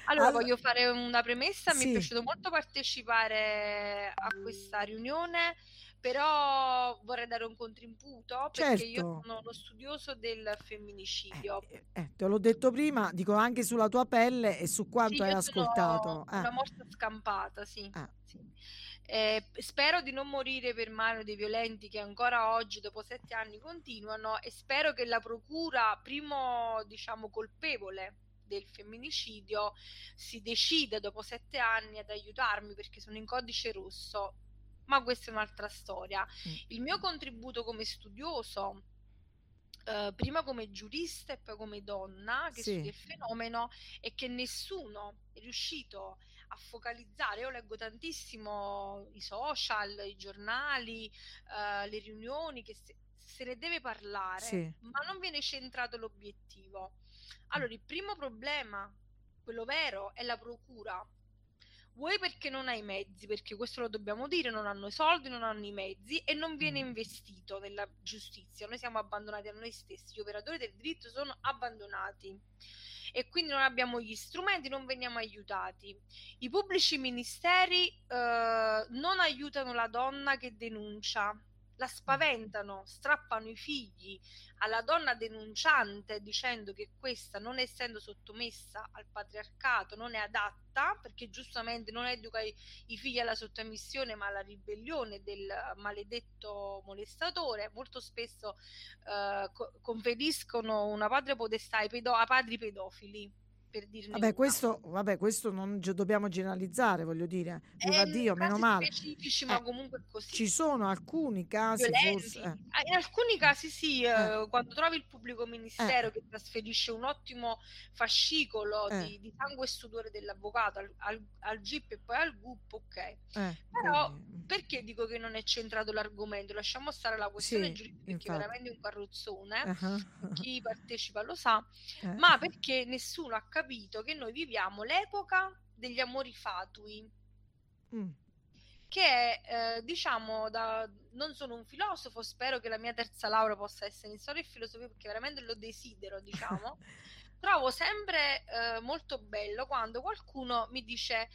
Speaker 11: Allora,
Speaker 3: Allora-
Speaker 11: voglio fare una premessa, mi
Speaker 3: Sì.
Speaker 11: è piaciuto molto partecipare a questa riunione, però vorrei dare un contributo perché io
Speaker 3: Certo.
Speaker 11: sono uno studioso del femminicidio.
Speaker 3: Eh, te l'ho detto prima, dico anche sulla tua pelle e su
Speaker 11: Sì,
Speaker 3: quanto hai
Speaker 11: io sono
Speaker 3: ascoltato. Eh.
Speaker 11: una morta scampata, sì.
Speaker 3: Ah.
Speaker 11: sì. Eh, spero di non morire per mano dei violenti che ancora oggi, dopo sette anni, continuano e spero che la procura, primo diciamo colpevole del femminicidio, si decida dopo sette anni ad aiutarmi perché sono in codice rosso. Ma questa è un'altra storia.
Speaker 3: Mm.
Speaker 11: Il mio contributo come studioso eh, prima come giurista e poi come donna che
Speaker 3: Sì.
Speaker 11: studia il fenomeno è che nessuno è riuscito a focalizzare. Io leggo tantissimo i social, i giornali, eh, le riunioni, che se, se ne deve parlare,
Speaker 3: Sì.
Speaker 11: ma non viene centrato l'obiettivo. Allora, il primo problema, quello vero, è la procura. Vuoi perché non ha i mezzi, perché questo lo dobbiamo dire, non hanno i soldi, non hanno i mezzi e non viene investito nella giustizia. Noi siamo abbandonati a noi stessi, gli operatori del diritto sono abbandonati e quindi non abbiamo gli strumenti, non veniamo aiutati. I pubblici ministeri eh, non aiutano la donna che denuncia la spaventano, strappano i figli alla donna denunciante dicendo che questa, non essendo sottomessa al patriarcato, non è adatta perché giustamente non educa i, i figli alla sottomissione ma alla ribellione del maledetto molestatore. Molto spesso eh, co- conferiscono una padre potestà ai, pedo- ai padri pedofili per dirne
Speaker 3: Vabbè questo, vabbè, questo non gi- dobbiamo generalizzare, voglio dire, viva
Speaker 11: Eh,
Speaker 3: Dio, meno male.
Speaker 11: specifici,
Speaker 3: Eh,
Speaker 11: ma comunque così.
Speaker 3: Ci sono alcuni casi, forse, eh,
Speaker 11: In alcuni casi sì, eh, quando trovi il pubblico ministero
Speaker 3: Eh.
Speaker 11: che trasferisce un ottimo fascicolo
Speaker 3: Eh.
Speaker 11: di, di sangue e sudore dell'avvocato al, al, al GIP e poi al GUP, ok.
Speaker 3: eh,
Speaker 11: Però
Speaker 3: quindi,
Speaker 11: perché dico che non è centrato l'argomento? Lasciamo stare la questione
Speaker 3: Sì,
Speaker 11: giuridica perché
Speaker 3: infatti.
Speaker 11: veramente è un carrozzone.
Speaker 3: ah,
Speaker 11: Chi partecipa lo sa,
Speaker 3: eh,
Speaker 11: ma perché nessuno ha capito che noi viviamo l'epoca degli amori fatui
Speaker 3: mm,
Speaker 11: che è, eh, diciamo, da, non sono un filosofo, spero che la mia terza laurea possa essere in storia e filosofia perché veramente lo desidero, diciamo. [laughs] Trovo sempre eh, molto bello quando qualcuno mi dice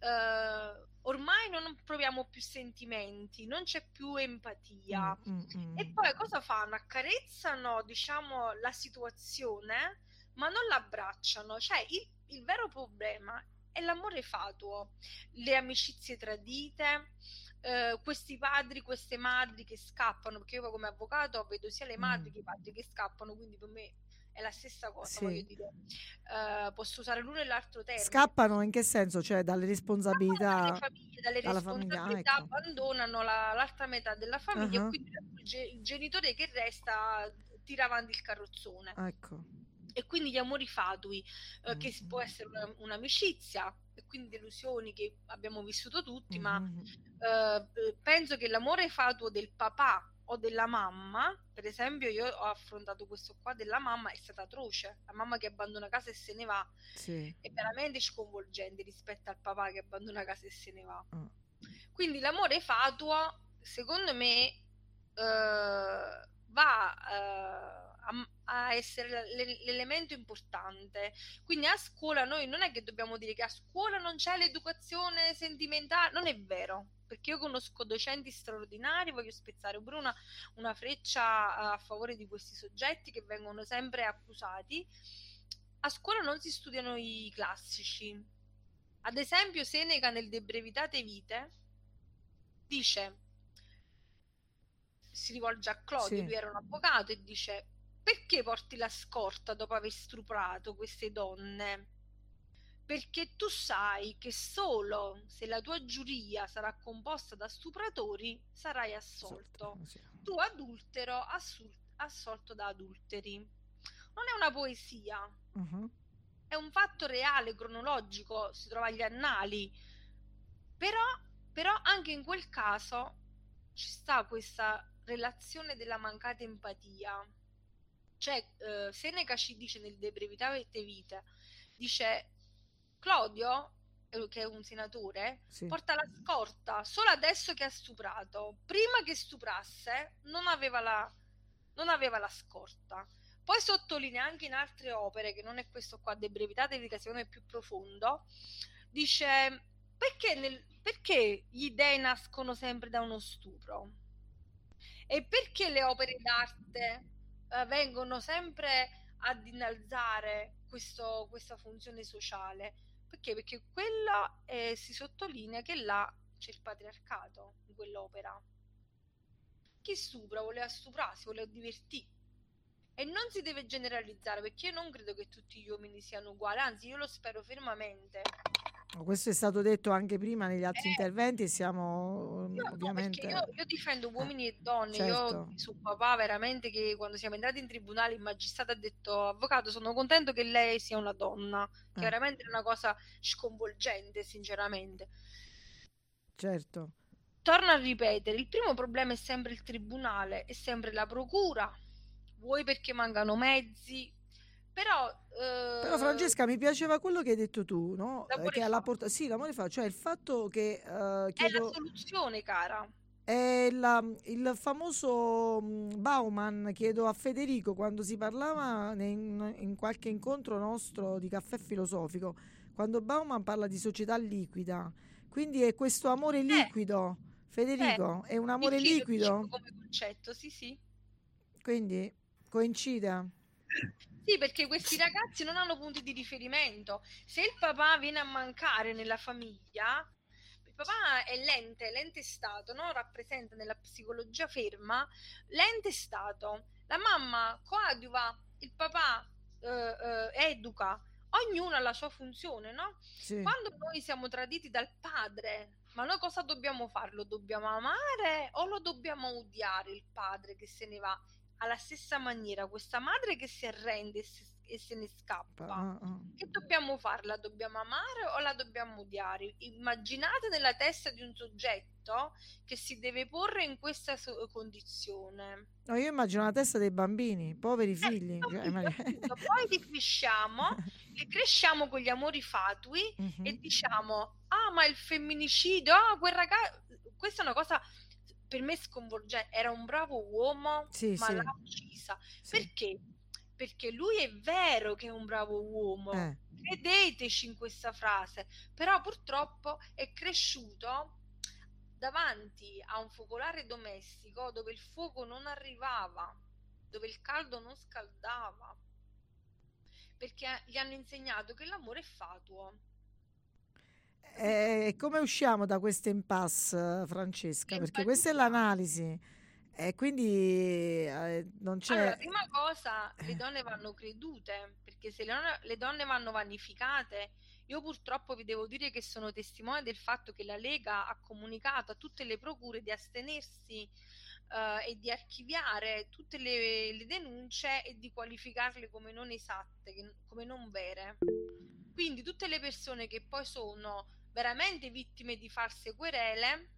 Speaker 11: eh, ormai non proviamo più sentimenti, non c'è più empatia.
Speaker 3: mm, mm, mm.
Speaker 11: E poi cosa fanno? Accarezzano, diciamo, la situazione, ma non l'abbracciano. Cioè, il, il vero problema è l'amore fatuo, le amicizie tradite, eh, questi padri, queste madri che scappano, perché io come avvocato vedo sia le madri
Speaker 3: Mm.
Speaker 11: che i padri che scappano, quindi per me è la stessa cosa,
Speaker 3: Sì.
Speaker 11: voglio dire. Eh, posso usare l'uno e l'altro termine.
Speaker 3: Scappano in che senso? Cioè dalle
Speaker 11: dalle
Speaker 3: responsabilità
Speaker 11: famiglie, dalle
Speaker 3: dalla famiglia,
Speaker 11: responsabilità,
Speaker 3: ecco.
Speaker 11: abbandonano la- l'altra metà della famiglia e quindi il genitore che resta tira avanti il carrozzone.
Speaker 3: Ecco.
Speaker 11: E quindi gli amori fatui, eh, che si-
Speaker 3: Mm,
Speaker 11: può essere una- un'amicizia e quindi delusioni che abbiamo vissuto tutti, ma
Speaker 3: mhm,
Speaker 11: eh, eh, penso che l'amore fatuo del papà o della mamma, per esempio io ho affrontato questo qua della mamma, è stata atroce, la mamma che abbandona casa e se ne va,
Speaker 3: Sì.
Speaker 11: è veramente sconvolgente rispetto al papà che abbandona casa e se ne va.
Speaker 3: ah.
Speaker 11: Quindi l'amore fatuo, secondo me, eh, va eh, a, a essere l'elemento importante. Quindi a scuola noi non è che dobbiamo dire che a scuola non c'è l'educazione sentimentale, non è vero. Perché io conosco docenti straordinari, voglio spezzare pure una, una freccia a favore di questi soggetti che vengono sempre accusati. A scuola non si studiano i classici. Ad esempio, Seneca nel De Brevitate Vite dice, si rivolge a Claudio,
Speaker 3: Sì.
Speaker 11: lui era un avvocato, e dice, perché porti la scorta dopo aver stuprato queste donne? Perché tu sai che solo se la tua giuria sarà composta da stupratori sarai assolto.
Speaker 3: Sì.
Speaker 11: Tu adultero assul- assolto da adulteri. Non è una poesia,
Speaker 3: Mhm.
Speaker 11: è un fatto reale, cronologico, si trova agli annali. Però, però anche in quel caso ci sta questa relazione della mancata empatia. Cioè, eh, Seneca ci dice nel De Brevitate Vitae, dice Claudio, eh, che è un senatore,
Speaker 3: Sì.
Speaker 11: porta la scorta solo adesso che ha stuprato. Prima che stuprasse non aveva la, non aveva la scorta. Poi sottolinea anche in altre opere, che non è questo qua, De Brevitate secondo me è più profondo, dice perché, nel- perché gli dei nascono sempre da uno stupro? E perché le opere d'arte eh, vengono sempre ad innalzare questo- questa funzione sociale? Perché? Perché quella eh, si sottolinea che là c'è il patriarcato in quell'opera. Chi stupra voleva stuprare, si voleva divertire. E non si deve generalizzare perché io non credo che tutti gli uomini siano uguali, anzi io lo spero fermamente.
Speaker 3: Questo è stato detto anche prima negli altri
Speaker 11: Eh,
Speaker 3: interventi siamo
Speaker 11: Io, no,
Speaker 3: ovviamente...
Speaker 11: perché io, io difendo uomini e donne.
Speaker 3: certo.
Speaker 11: Io su papà veramente che quando siamo entrati in tribunale il magistrato ha detto avvocato sono contento che lei sia una donna, che
Speaker 3: Eh.
Speaker 11: veramente è una cosa sconvolgente sinceramente.
Speaker 3: Certo.
Speaker 11: Torno a ripetere, il primo problema è sempre il tribunale, è sempre la procura, vuoi perché mancano mezzi, però... eh,
Speaker 3: Però Francesca mi piaceva quello che hai detto tu, no? Eh,
Speaker 11: L'amore
Speaker 3: Che alla porta... Sì, l'amore fa, cioè il fatto che eh,
Speaker 11: È la
Speaker 3: chiedo...
Speaker 11: soluzione, cara.
Speaker 3: È la- il famoso mh, Bauman, chiedo a Federico quando si parlava in, in qualche incontro nostro di caffè filosofico, quando Bauman parla di società liquida, quindi è questo amore liquido Federico, è un amore
Speaker 11: lo
Speaker 3: liquido?
Speaker 11: dicevo come concetto, sì, sì.
Speaker 3: Quindi coincide. [laughs]
Speaker 11: Sì, perché questi ragazzi non hanno punti di riferimento. Se il papà viene a mancare nella famiglia, il papà è l'ente, l'ente stato, no? Rappresenta nella psicologia ferma l'ente stato. La mamma coadiuva, il papà eh, eh, educa, ognuno ha la sua funzione, no?
Speaker 3: Sì.
Speaker 11: Quando noi siamo traditi dal padre, ma noi cosa dobbiamo fare? Lo dobbiamo amare o lo dobbiamo odiare il padre che se ne va? Alla stessa maniera, questa madre che si arrende e, si- e se ne scappa.
Speaker 3: Ah.
Speaker 11: Che dobbiamo fare? La dobbiamo amare o la dobbiamo odiare? Immaginate nella testa di un soggetto che si deve porre in questa so- condizione.
Speaker 3: No, io immagino la testa dei bambini, poveri figli. cioè,
Speaker 11: Capito, [laughs]
Speaker 3: ma-?
Speaker 11: Poi li cresciamo, li [laughs] cresciamo con gli amori fatui
Speaker 3: Mhm.
Speaker 11: e diciamo: Ah, ma il femminicidio, ah, quel ragazzo. Questa è una cosa per me sconvolgente. Era un bravo uomo,
Speaker 3: Sì,
Speaker 11: ma
Speaker 3: sì.
Speaker 11: l'ha uccisa.
Speaker 3: Sì.
Speaker 11: Perché? Perché lui è vero che è un bravo uomo.
Speaker 3: Eh.
Speaker 11: Credeteci in questa frase, però purtroppo è cresciuto davanti a un focolare domestico dove il fuoco non arrivava, dove il caldo non scaldava, perché gli hanno insegnato che l'amore è fatuo.
Speaker 3: Eh, come usciamo da questo impasse, Francesca? Perché questa è l'analisi. E quindi eh, non c'è...
Speaker 11: Allora, prima cosa, le donne vanno credute, perché se le donne, le donne vanno vanificate, io purtroppo vi devo dire che sono testimone del fatto che la Lega ha comunicato a tutte le procure di astenersi eh, e di archiviare tutte le, le denunce e di qualificarle come non esatte, come non vere. Quindi tutte le persone che poi sono veramente vittime di false querele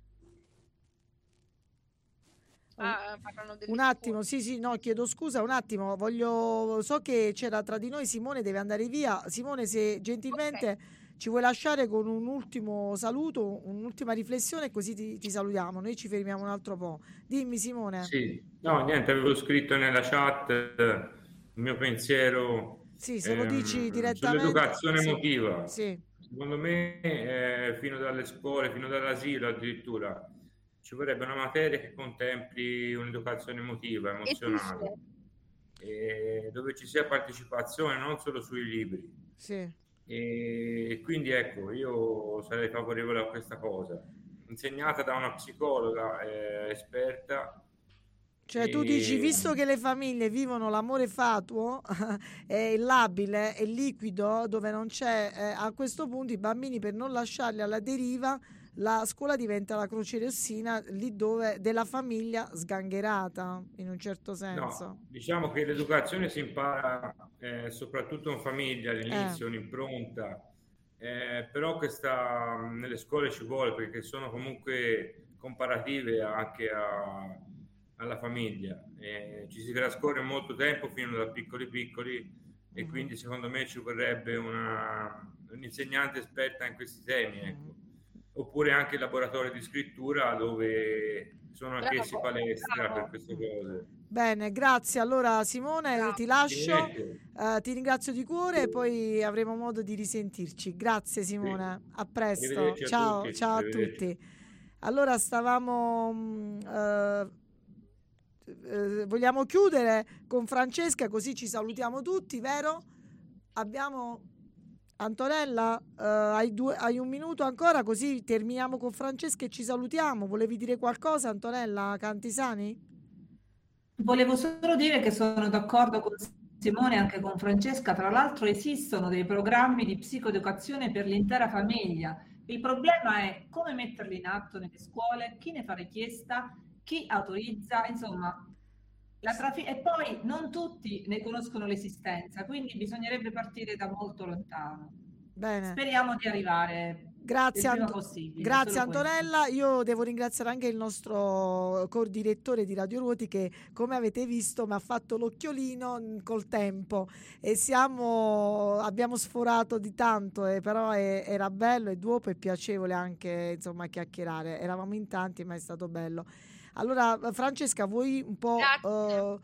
Speaker 11: ah,
Speaker 3: Un attimo, sì, sì, no, chiedo scusa, un attimo, voglio, so che c'era tra di noi Simone, deve andare via. Simone, se gentilmente ci vuoi lasciare con un ultimo saluto, un'ultima riflessione, così ti, ti salutiamo. Noi ci fermiamo un altro po'. Dimmi, Simone.
Speaker 9: Sì, no, niente, avevo scritto nella chat il mio pensiero
Speaker 3: Sì, se lo dici
Speaker 9: ehm,
Speaker 3: direttamente.
Speaker 9: sull'educazione
Speaker 3: sì,
Speaker 9: emotiva.
Speaker 3: Sì,
Speaker 9: Secondo me, eh, fino dalle scuole, fino dall'asilo addirittura, ci vorrebbe una materia che contempli un'educazione emotiva, emozionale, e dove ci sia partecipazione non solo sui libri.
Speaker 3: sì.
Speaker 9: E quindi ecco, io sarei favorevole a questa cosa, insegnata da una psicologa eh, esperta.
Speaker 3: Cioè tu dici, visto che le famiglie vivono l'amore fatuo, [laughs] è labile, è liquido, dove non c'è, eh, a questo punto i bambini per non lasciarli alla deriva, la scuola diventa la croce rossina lì dove della famiglia sgangherata, in un certo senso.
Speaker 9: No, diciamo che l'educazione si impara eh, soprattutto in famiglia all'inizio, un'impronta, eh, però questa nelle scuole ci vuole perché sono comunque comparative anche a- alla famiglia. Eh, ci si trascorre molto tempo fino da piccoli piccoli e quindi secondo me ci vorrebbe una, un'insegnante esperta in questi temi, ecco. Oppure anche il laboratorio di scrittura dove sono anch'essi
Speaker 11: Bravo,
Speaker 9: palestra
Speaker 11: bravo.
Speaker 9: per queste cose.
Speaker 3: Bene, grazie. Allora Simone, ti lascio, eh, ti ringrazio di cuore e poi avremo modo di risentirci. Grazie Simone, a presto.
Speaker 9: A
Speaker 3: Ciao,
Speaker 9: tutti,
Speaker 3: ciao a tutti. Allora stavamo... mm, eh, vogliamo chiudere con Francesca così ci salutiamo tutti, vero? Abbiamo Antonella, eh, hai, due- hai un minuto ancora così terminiamo con Francesca e ci salutiamo. Volevi dire qualcosa Antonella Cantisani?
Speaker 8: Volevo solo dire che sono d'accordo con Simone e anche con Francesca. Tra l'altro esistono dei programmi di psicoeducazione per l'intera famiglia. Il problema è come metterli in atto nelle scuole, chi ne fa richiesta, chi autorizza, insomma. la trafi- e poi non tutti ne conoscono l'esistenza, quindi bisognerebbe partire da molto lontano.
Speaker 3: Bene.
Speaker 8: Speriamo di arrivare
Speaker 3: Grazie, Ant- grazie
Speaker 8: solo questo.
Speaker 3: Antonella. Io devo ringraziare anche il nostro cordirettore di Radio Ruoti che, come avete visto, mi ha fatto l'occhiolino col tempo e siamo, abbiamo sforato di tanto, eh, però è- era bello e dopo e piacevole anche insomma chiacchierare. Eravamo in tanti, ma è stato bello. Allora, Francesca, vuoi un po' eh,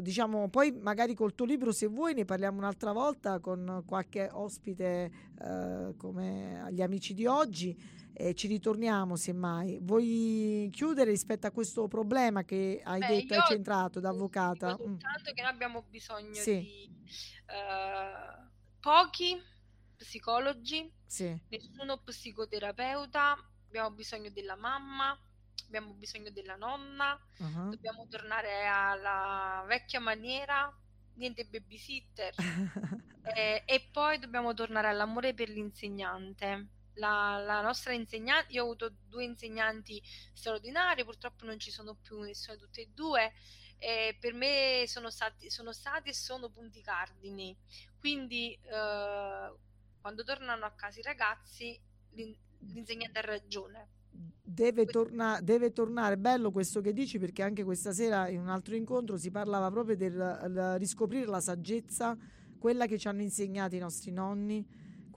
Speaker 3: diciamo, poi magari col tuo libro se vuoi ne parliamo un'altra volta con qualche ospite eh, come agli amici di oggi e ci ritorniamo semmai. Vuoi chiudere rispetto a questo problema che hai
Speaker 11: Beh,
Speaker 3: detto, hai centrato da avvocata?
Speaker 11: dico
Speaker 3: Mm.
Speaker 11: che noi abbiamo bisogno
Speaker 3: Sì.
Speaker 11: di eh, pochi psicologi,
Speaker 3: Sì.
Speaker 11: nessuno psicoterapeuta, abbiamo bisogno della mamma, abbiamo bisogno della nonna,
Speaker 3: Ah.
Speaker 11: dobbiamo tornare alla vecchia maniera, niente babysitter, [laughs] Eh, e poi dobbiamo tornare all'amore per l'insegnante. La, la nostra insegnante, io ho avuto due insegnanti straordinari, purtroppo non ci sono più nessuno di e due, e per me sono stati, sono stati e sono punti cardini. Quindi eh, quando tornano a casa i ragazzi, l'in- l'insegnante ha ragione.
Speaker 3: Deve, torna- deve tornare, bello questo che dici perché anche questa sera in un altro incontro si parlava proprio del riscoprire la saggezza, quella che ci hanno insegnato i nostri nonni,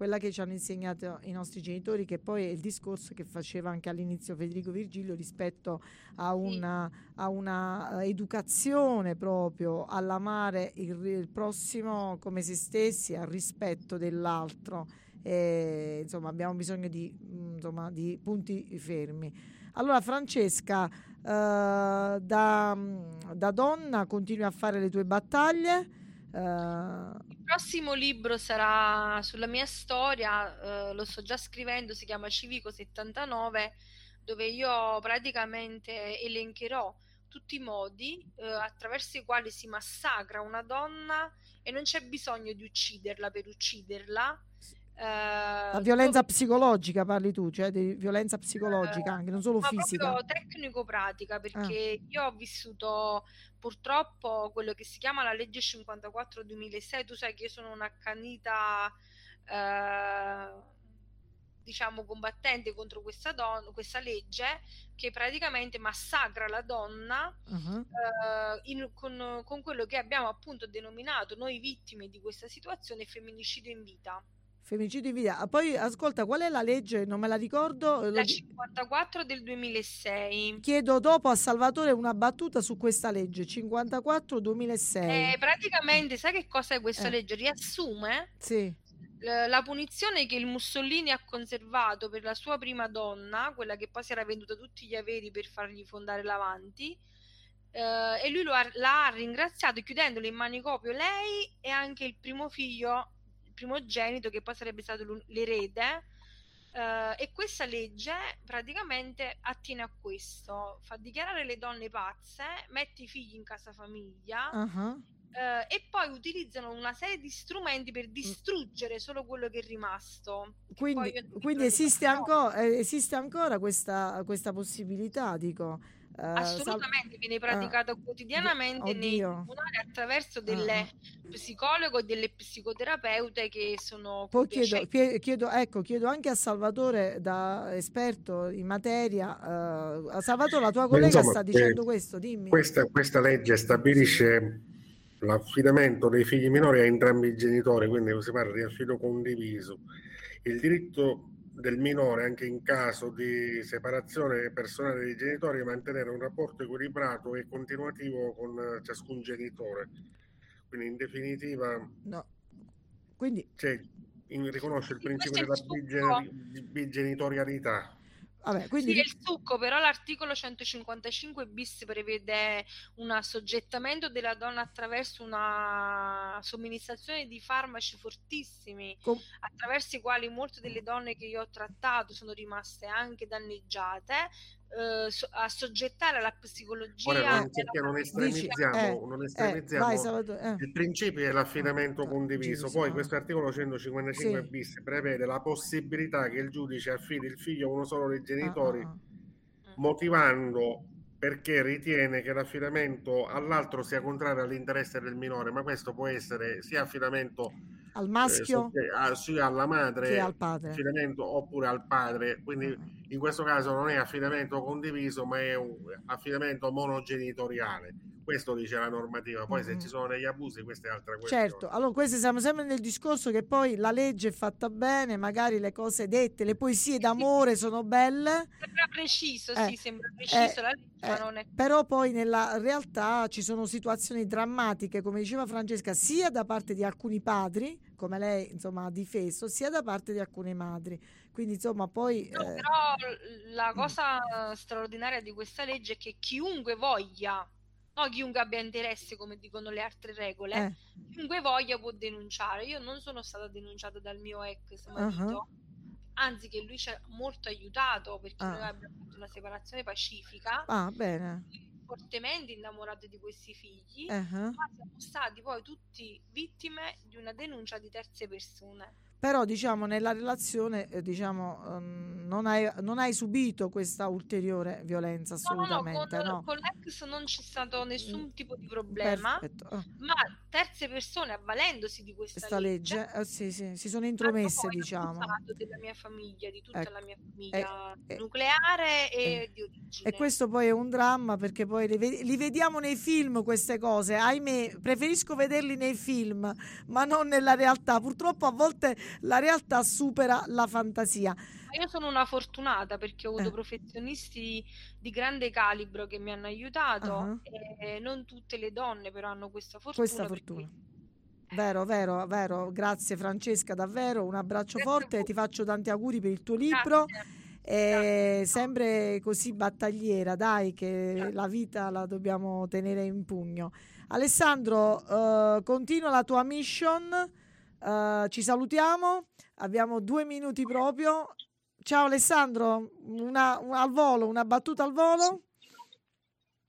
Speaker 3: quella che ci hanno insegnato i nostri genitori, che poi è il discorso che faceva anche all'inizio Federico Virgilio rispetto a una, a una eh, educazione proprio all'amare il, il prossimo come se stessi, al rispetto dell'altro. E, insomma, abbiamo bisogno di, mm, insomma, di punti fermi. Allora, Francesca, eh, da, mm, da donna continui a fare le tue battaglie. eh,
Speaker 11: Il prossimo libro sarà sulla mia storia, eh, lo sto già scrivendo, si chiama Civico 79, dove io praticamente elencherò tutti i modi eh, attraverso i quali si massacra una donna e non c'è bisogno di ucciderla per ucciderla. Eh,
Speaker 3: la violenza psicologica parli tu, cioè di violenza psicologica anche, non solo
Speaker 11: ma
Speaker 3: fisica.
Speaker 11: proprio tecnico-pratica, perché io ho vissuto purtroppo quello che si chiama la legge 54-2006. Tu sai che io sono un'accanita, eh, diciamo, combattente contro questa, don- questa legge che praticamente massacra la donna
Speaker 3: Mhm.
Speaker 11: eh, in- con, con quello che abbiamo appunto denominato noi vittime di questa situazione femminicidio in vita.
Speaker 3: Femminicidio in vita. Ah, Poi ascolta, qual è la legge? Non me la ricordo. Lo
Speaker 11: La
Speaker 3: di-
Speaker 11: 54 del 2006.
Speaker 3: Chiedo dopo a Salvatore una battuta su questa legge 54-2006.
Speaker 11: Eh, praticamente, sai che cosa è questa
Speaker 3: Eh.
Speaker 11: legge? Riassume
Speaker 3: Sì.
Speaker 11: l- la punizione che il Mussolini ha conservato per la sua prima donna, quella che poi si era venduta tutti gli averi per fargli fondare l'Avanti, eh, e lui lo ha- l'ha ringraziato chiudendolo in manicomio lei e anche il primo figlio, il primogenito, che poi sarebbe stato l'erede. Eh, e questa legge praticamente attiene a questo, fa dichiarare le donne pazze, mette i figli in casa famiglia,
Speaker 3: Ah,
Speaker 11: eh, e poi utilizzano una serie di strumenti per distruggere solo quello che è rimasto.
Speaker 3: Quindi, quindi esiste, ancora, esiste ancora questa, questa possibilità, dico. Eh,
Speaker 11: Assolutamente viene
Speaker 3: ah,
Speaker 11: praticata quotidianamente nei tribunali attraverso
Speaker 3: Ah,
Speaker 11: delle psicologo e delle psicoterapeute che sono
Speaker 3: Poi chiedo, chie- chiedo, ecco, chiedo anche a Salvatore, da esperto in materia, eh, a Salvatore, la tua
Speaker 6: Beh,
Speaker 3: collega
Speaker 6: insomma,
Speaker 3: sta dicendo
Speaker 6: eh,
Speaker 3: questo, dimmi.
Speaker 6: Questa, questa legge stabilisce l'affidamento dei figli minori a entrambi i genitori, quindi si parla di affido condiviso. Il diritto del minore, anche in caso di separazione personale dei genitori, di mantenere un rapporto equilibrato e continuativo con ciascun genitore. Quindi, in definitiva,
Speaker 3: No. Quindi,
Speaker 6: cioè, in- riconosce il principio della bigenitorialità.
Speaker 3: Vabbè, quindi
Speaker 11: Sì, il succo, però l'articolo 155 bis prevede un assoggettamento della donna attraverso una somministrazione di farmaci fortissimi,
Speaker 3: Com-
Speaker 11: attraverso i quali molte delle donne che io ho trattato sono rimaste anche danneggiate, eh, so- a soggettare alla psicologia.
Speaker 6: Ora non, perché non
Speaker 3: Dici,
Speaker 6: estremizziamo,
Speaker 3: eh,
Speaker 6: non
Speaker 3: eh,
Speaker 6: estremizziamo
Speaker 3: vai Salvatore, eh.
Speaker 6: il principio è l'affidamento
Speaker 3: Ah,
Speaker 6: condiviso. Poi
Speaker 3: ah.
Speaker 6: questo articolo 155
Speaker 3: Sì.
Speaker 6: bis prevede la possibilità che il giudice affidi il figlio a uno solo dei genitori,
Speaker 3: Ah, ah,
Speaker 6: motivando perché ritiene che l'affidamento all'altro sia contrario all'interesse del minore, ma questo può essere sia affidamento
Speaker 3: Al
Speaker 6: eh,
Speaker 3: maschio
Speaker 6: a- sia alla madre
Speaker 3: che al padre.
Speaker 6: oppure al padre. Quindi in questo caso non è affidamento condiviso, ma è un affidamento monogenitoriale. Questo dice la normativa. Poi
Speaker 3: Mm-hmm.
Speaker 6: se ci sono degli abusi, questa è altra questione.
Speaker 3: Certo, allora questo siamo sempre nel discorso che poi la legge è fatta bene, magari le cose dette, le poesie d'amore sono belle,
Speaker 11: Sembra preciso,
Speaker 3: Eh,
Speaker 11: sì, sembra preciso
Speaker 3: eh,
Speaker 11: la legge, ma
Speaker 3: eh,
Speaker 11: non è
Speaker 3: però poi nella realtà ci sono situazioni drammatiche, come diceva Francesca, sia da parte di alcuni padri, come lei insomma ha difeso, sia da parte di alcune madri. Quindi insomma poi...
Speaker 11: No,
Speaker 3: eh,
Speaker 11: però la cosa straordinaria di questa legge è che chiunque voglia, no chiunque abbia interesse, come dicono le altre regole,
Speaker 3: Eh.
Speaker 11: chiunque voglia può denunciare. Io non sono stata denunciata dal mio ex marito,
Speaker 3: uh-huh,
Speaker 11: anzi che lui ci ha molto aiutato perché noi
Speaker 3: Ah.
Speaker 11: abbiamo fatto una separazione pacifica,
Speaker 3: Ah, bene.
Speaker 11: Fortemente innamorati di questi figli,
Speaker 3: Uh-huh.
Speaker 11: ma siamo stati poi tutti vittime di una denuncia di terze persone.
Speaker 3: Però diciamo nella relazione eh, diciamo ehm, non hai, non hai subito questa ulteriore violenza
Speaker 11: No, no, no,
Speaker 3: assolutamente,
Speaker 11: con,
Speaker 3: no?
Speaker 11: con l'ex non c'è stato nessun tipo di problema,
Speaker 3: Perfetto. Ah,
Speaker 11: ma terze persone avvalendosi di questa,
Speaker 3: Questa
Speaker 11: legge
Speaker 3: legge, eh, sì, sì, si sono intromesse, diciamo.
Speaker 11: della mia famiglia, di tutta
Speaker 3: Ecco.
Speaker 11: la mia famiglia
Speaker 3: eh,
Speaker 11: nucleare e
Speaker 3: eh.
Speaker 11: di origine.
Speaker 3: E questo poi è un dramma perché poi li, ve- li vediamo nei film queste cose, ahimè, preferisco vederli nei film, ma non nella realtà. Purtroppo a volte la realtà supera la fantasia.
Speaker 11: Io sono una fortunata perché ho avuto
Speaker 3: Eh.
Speaker 11: professionisti di grande calibro che mi hanno aiutato
Speaker 3: Ah.
Speaker 11: e non tutte le donne però hanno questa fortuna.
Speaker 3: Questa
Speaker 11: perché-
Speaker 3: fortuna. Vero, vero, vero. Grazie Francesca, davvero. Un abbraccio
Speaker 11: Grazie
Speaker 3: forte, ti faccio tanti auguri per il tuo libro.
Speaker 11: Grazie.
Speaker 3: E sempre così battagliera, dai, che la vita la dobbiamo tenere in pugno. Alessandro, eh, continua la tua mission. Eh, ci salutiamo. Abbiamo due minuti proprio. Ciao Alessandro, una, una- al volo, una battuta al volo.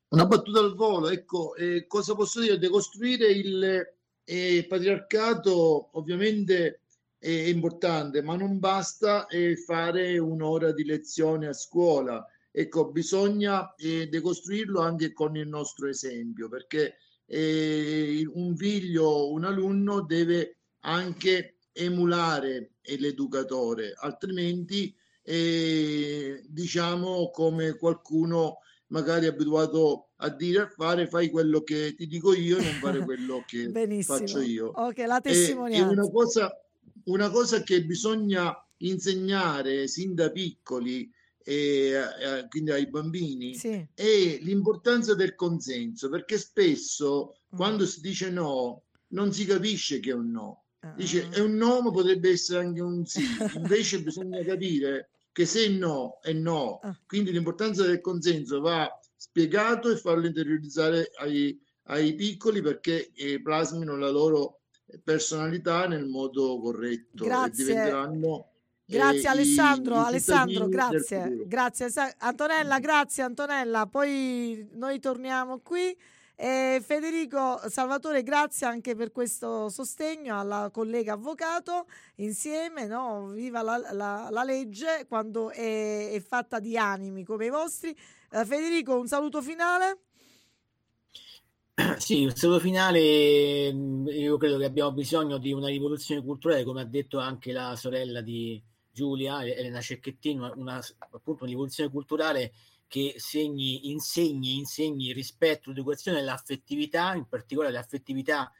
Speaker 10: Una battuta al volo, ecco, eh, cosa posso dire? Decostruire il eh, patriarcato ovviamente è importante, ma non basta eh, fare un'ora di lezione a scuola. Ecco, bisogna eh, decostruirlo anche con il nostro esempio, perché eh, un figlio, un alunno deve anche emulare l'educatore, altrimenti eh, diciamo come qualcuno magari abituato a dire a fare fai quello che ti dico io e non fare [laughs] quello che faccio io.
Speaker 3: Ok, la
Speaker 10: E- E,
Speaker 3: testimonianza.
Speaker 10: una cosa, una cosa che bisogna insegnare sin da piccoli, eh, eh, quindi ai bambini,
Speaker 3: Sì.
Speaker 10: è l'importanza del consenso, perché spesso
Speaker 3: Mm.
Speaker 10: quando si dice no, non si capisce che è un no. Dice
Speaker 3: Ah.
Speaker 10: è un no, ma potrebbe essere anche un sì. Invece bisogna capire che se no è no.
Speaker 3: Ah.
Speaker 10: Quindi l'importanza del consenso va spiegato e farlo interiorizzare ai, ai piccoli perché eh, plasmino la loro personalità nel modo corretto
Speaker 3: Grazie.
Speaker 10: e diventeranno eh,
Speaker 3: Grazie
Speaker 10: i-
Speaker 3: Alessandro,
Speaker 10: i
Speaker 3: Alessandro,
Speaker 10: cittadini del
Speaker 3: grazie, grazie. Antonella, grazie Antonella. Poi noi torniamo qui. E Federico Salvatore, grazie anche per questo sostegno alla collega avvocato. Insieme, no? Viva la, la- la legge quando è, è fatta di animi come i vostri. Eh, Federico, un saluto finale. [clears throat]
Speaker 7: Sì, il saluto finale, mh, io credo che abbiamo bisogno di una rivoluzione culturale, come ha detto anche la sorella di Giulia, Elena Cecchettini, una, una- appunto una rivoluzione culturale che segni, insegni, insegni rispetto, l'educazione e l'affettività, in particolare l'affettività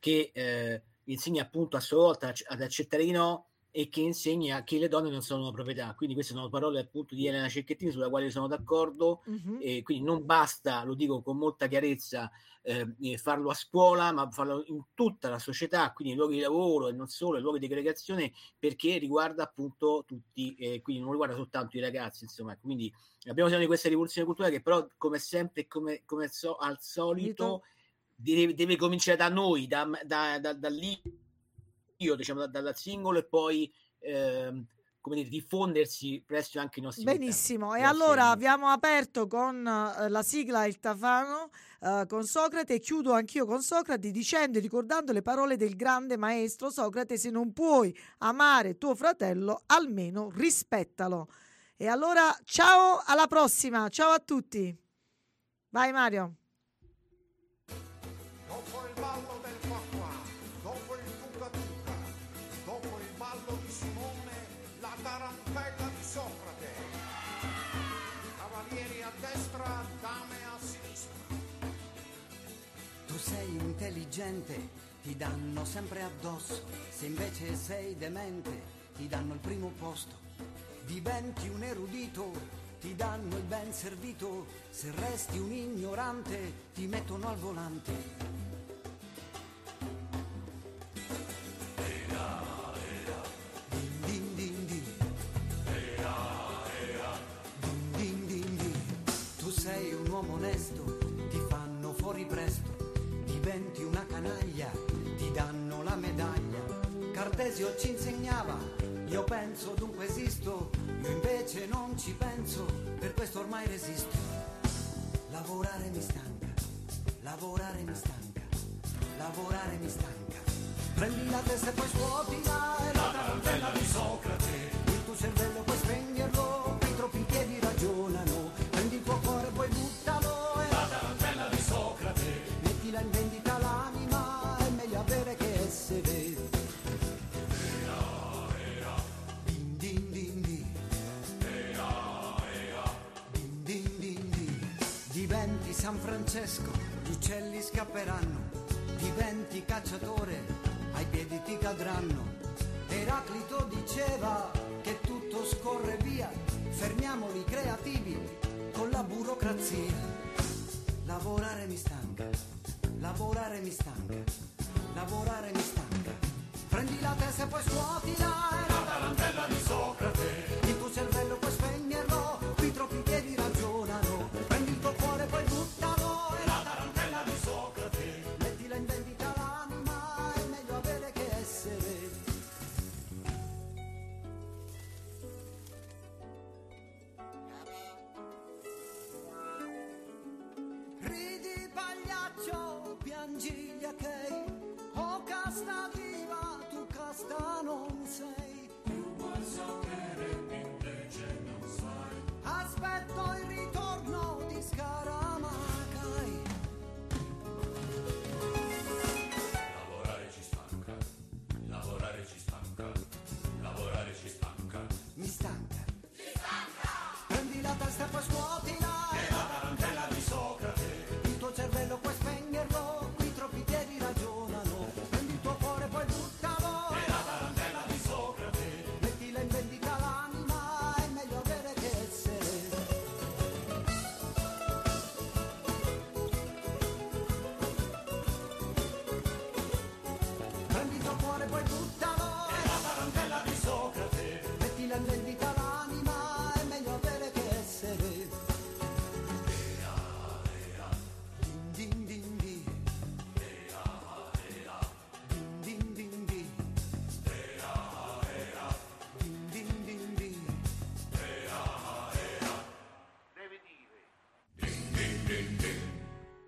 Speaker 7: che eh, insegna appunto a sua volta ad accettare di no e che insegna che le donne non sono una proprietà. Quindi queste sono parole appunto di Elena Cecchettini sulla quale sono d'accordo
Speaker 3: Mhm.
Speaker 7: e quindi non basta, lo dico con molta chiarezza, eh, eh, farlo a scuola, ma farlo in tutta la società, quindi nei luoghi di lavoro e non solo, nei luoghi di aggregazione, perché riguarda appunto tutti, eh, quindi non riguarda soltanto i ragazzi, insomma, quindi abbiamo bisogno di questa rivoluzione culturale che però come sempre, come, come so- al solito, deve, deve cominciare da noi, da, da, da, da lì, io diciamo da- dal singolo e poi ehm, come dire, diffondersi presso anche i nostri
Speaker 3: Benissimo, e allora abbiamo aperto con eh, la sigla Il Tafano eh, con Socrate e chiudo anch'io con Socrate dicendo e ricordando le parole del grande maestro Socrate, se non puoi amare tuo fratello, almeno rispettalo. E allora ciao, alla prossima, ciao a tutti. Vai Mario.
Speaker 2: intelligente ti danno sempre addosso, se invece sei demente ti danno il primo posto, diventi un erudito, ti danno il ben servito, se resti un ignorante ti mettono al volante. Tu sei un uomo onesto Boccasio ci insegnava, io penso dunque esisto, io invece non ci penso, per questo ormai resisto. Lavorare mi stanca, lavorare mi stanca, lavorare mi stanca. Prendi la testa e poi svuotila. fermiamo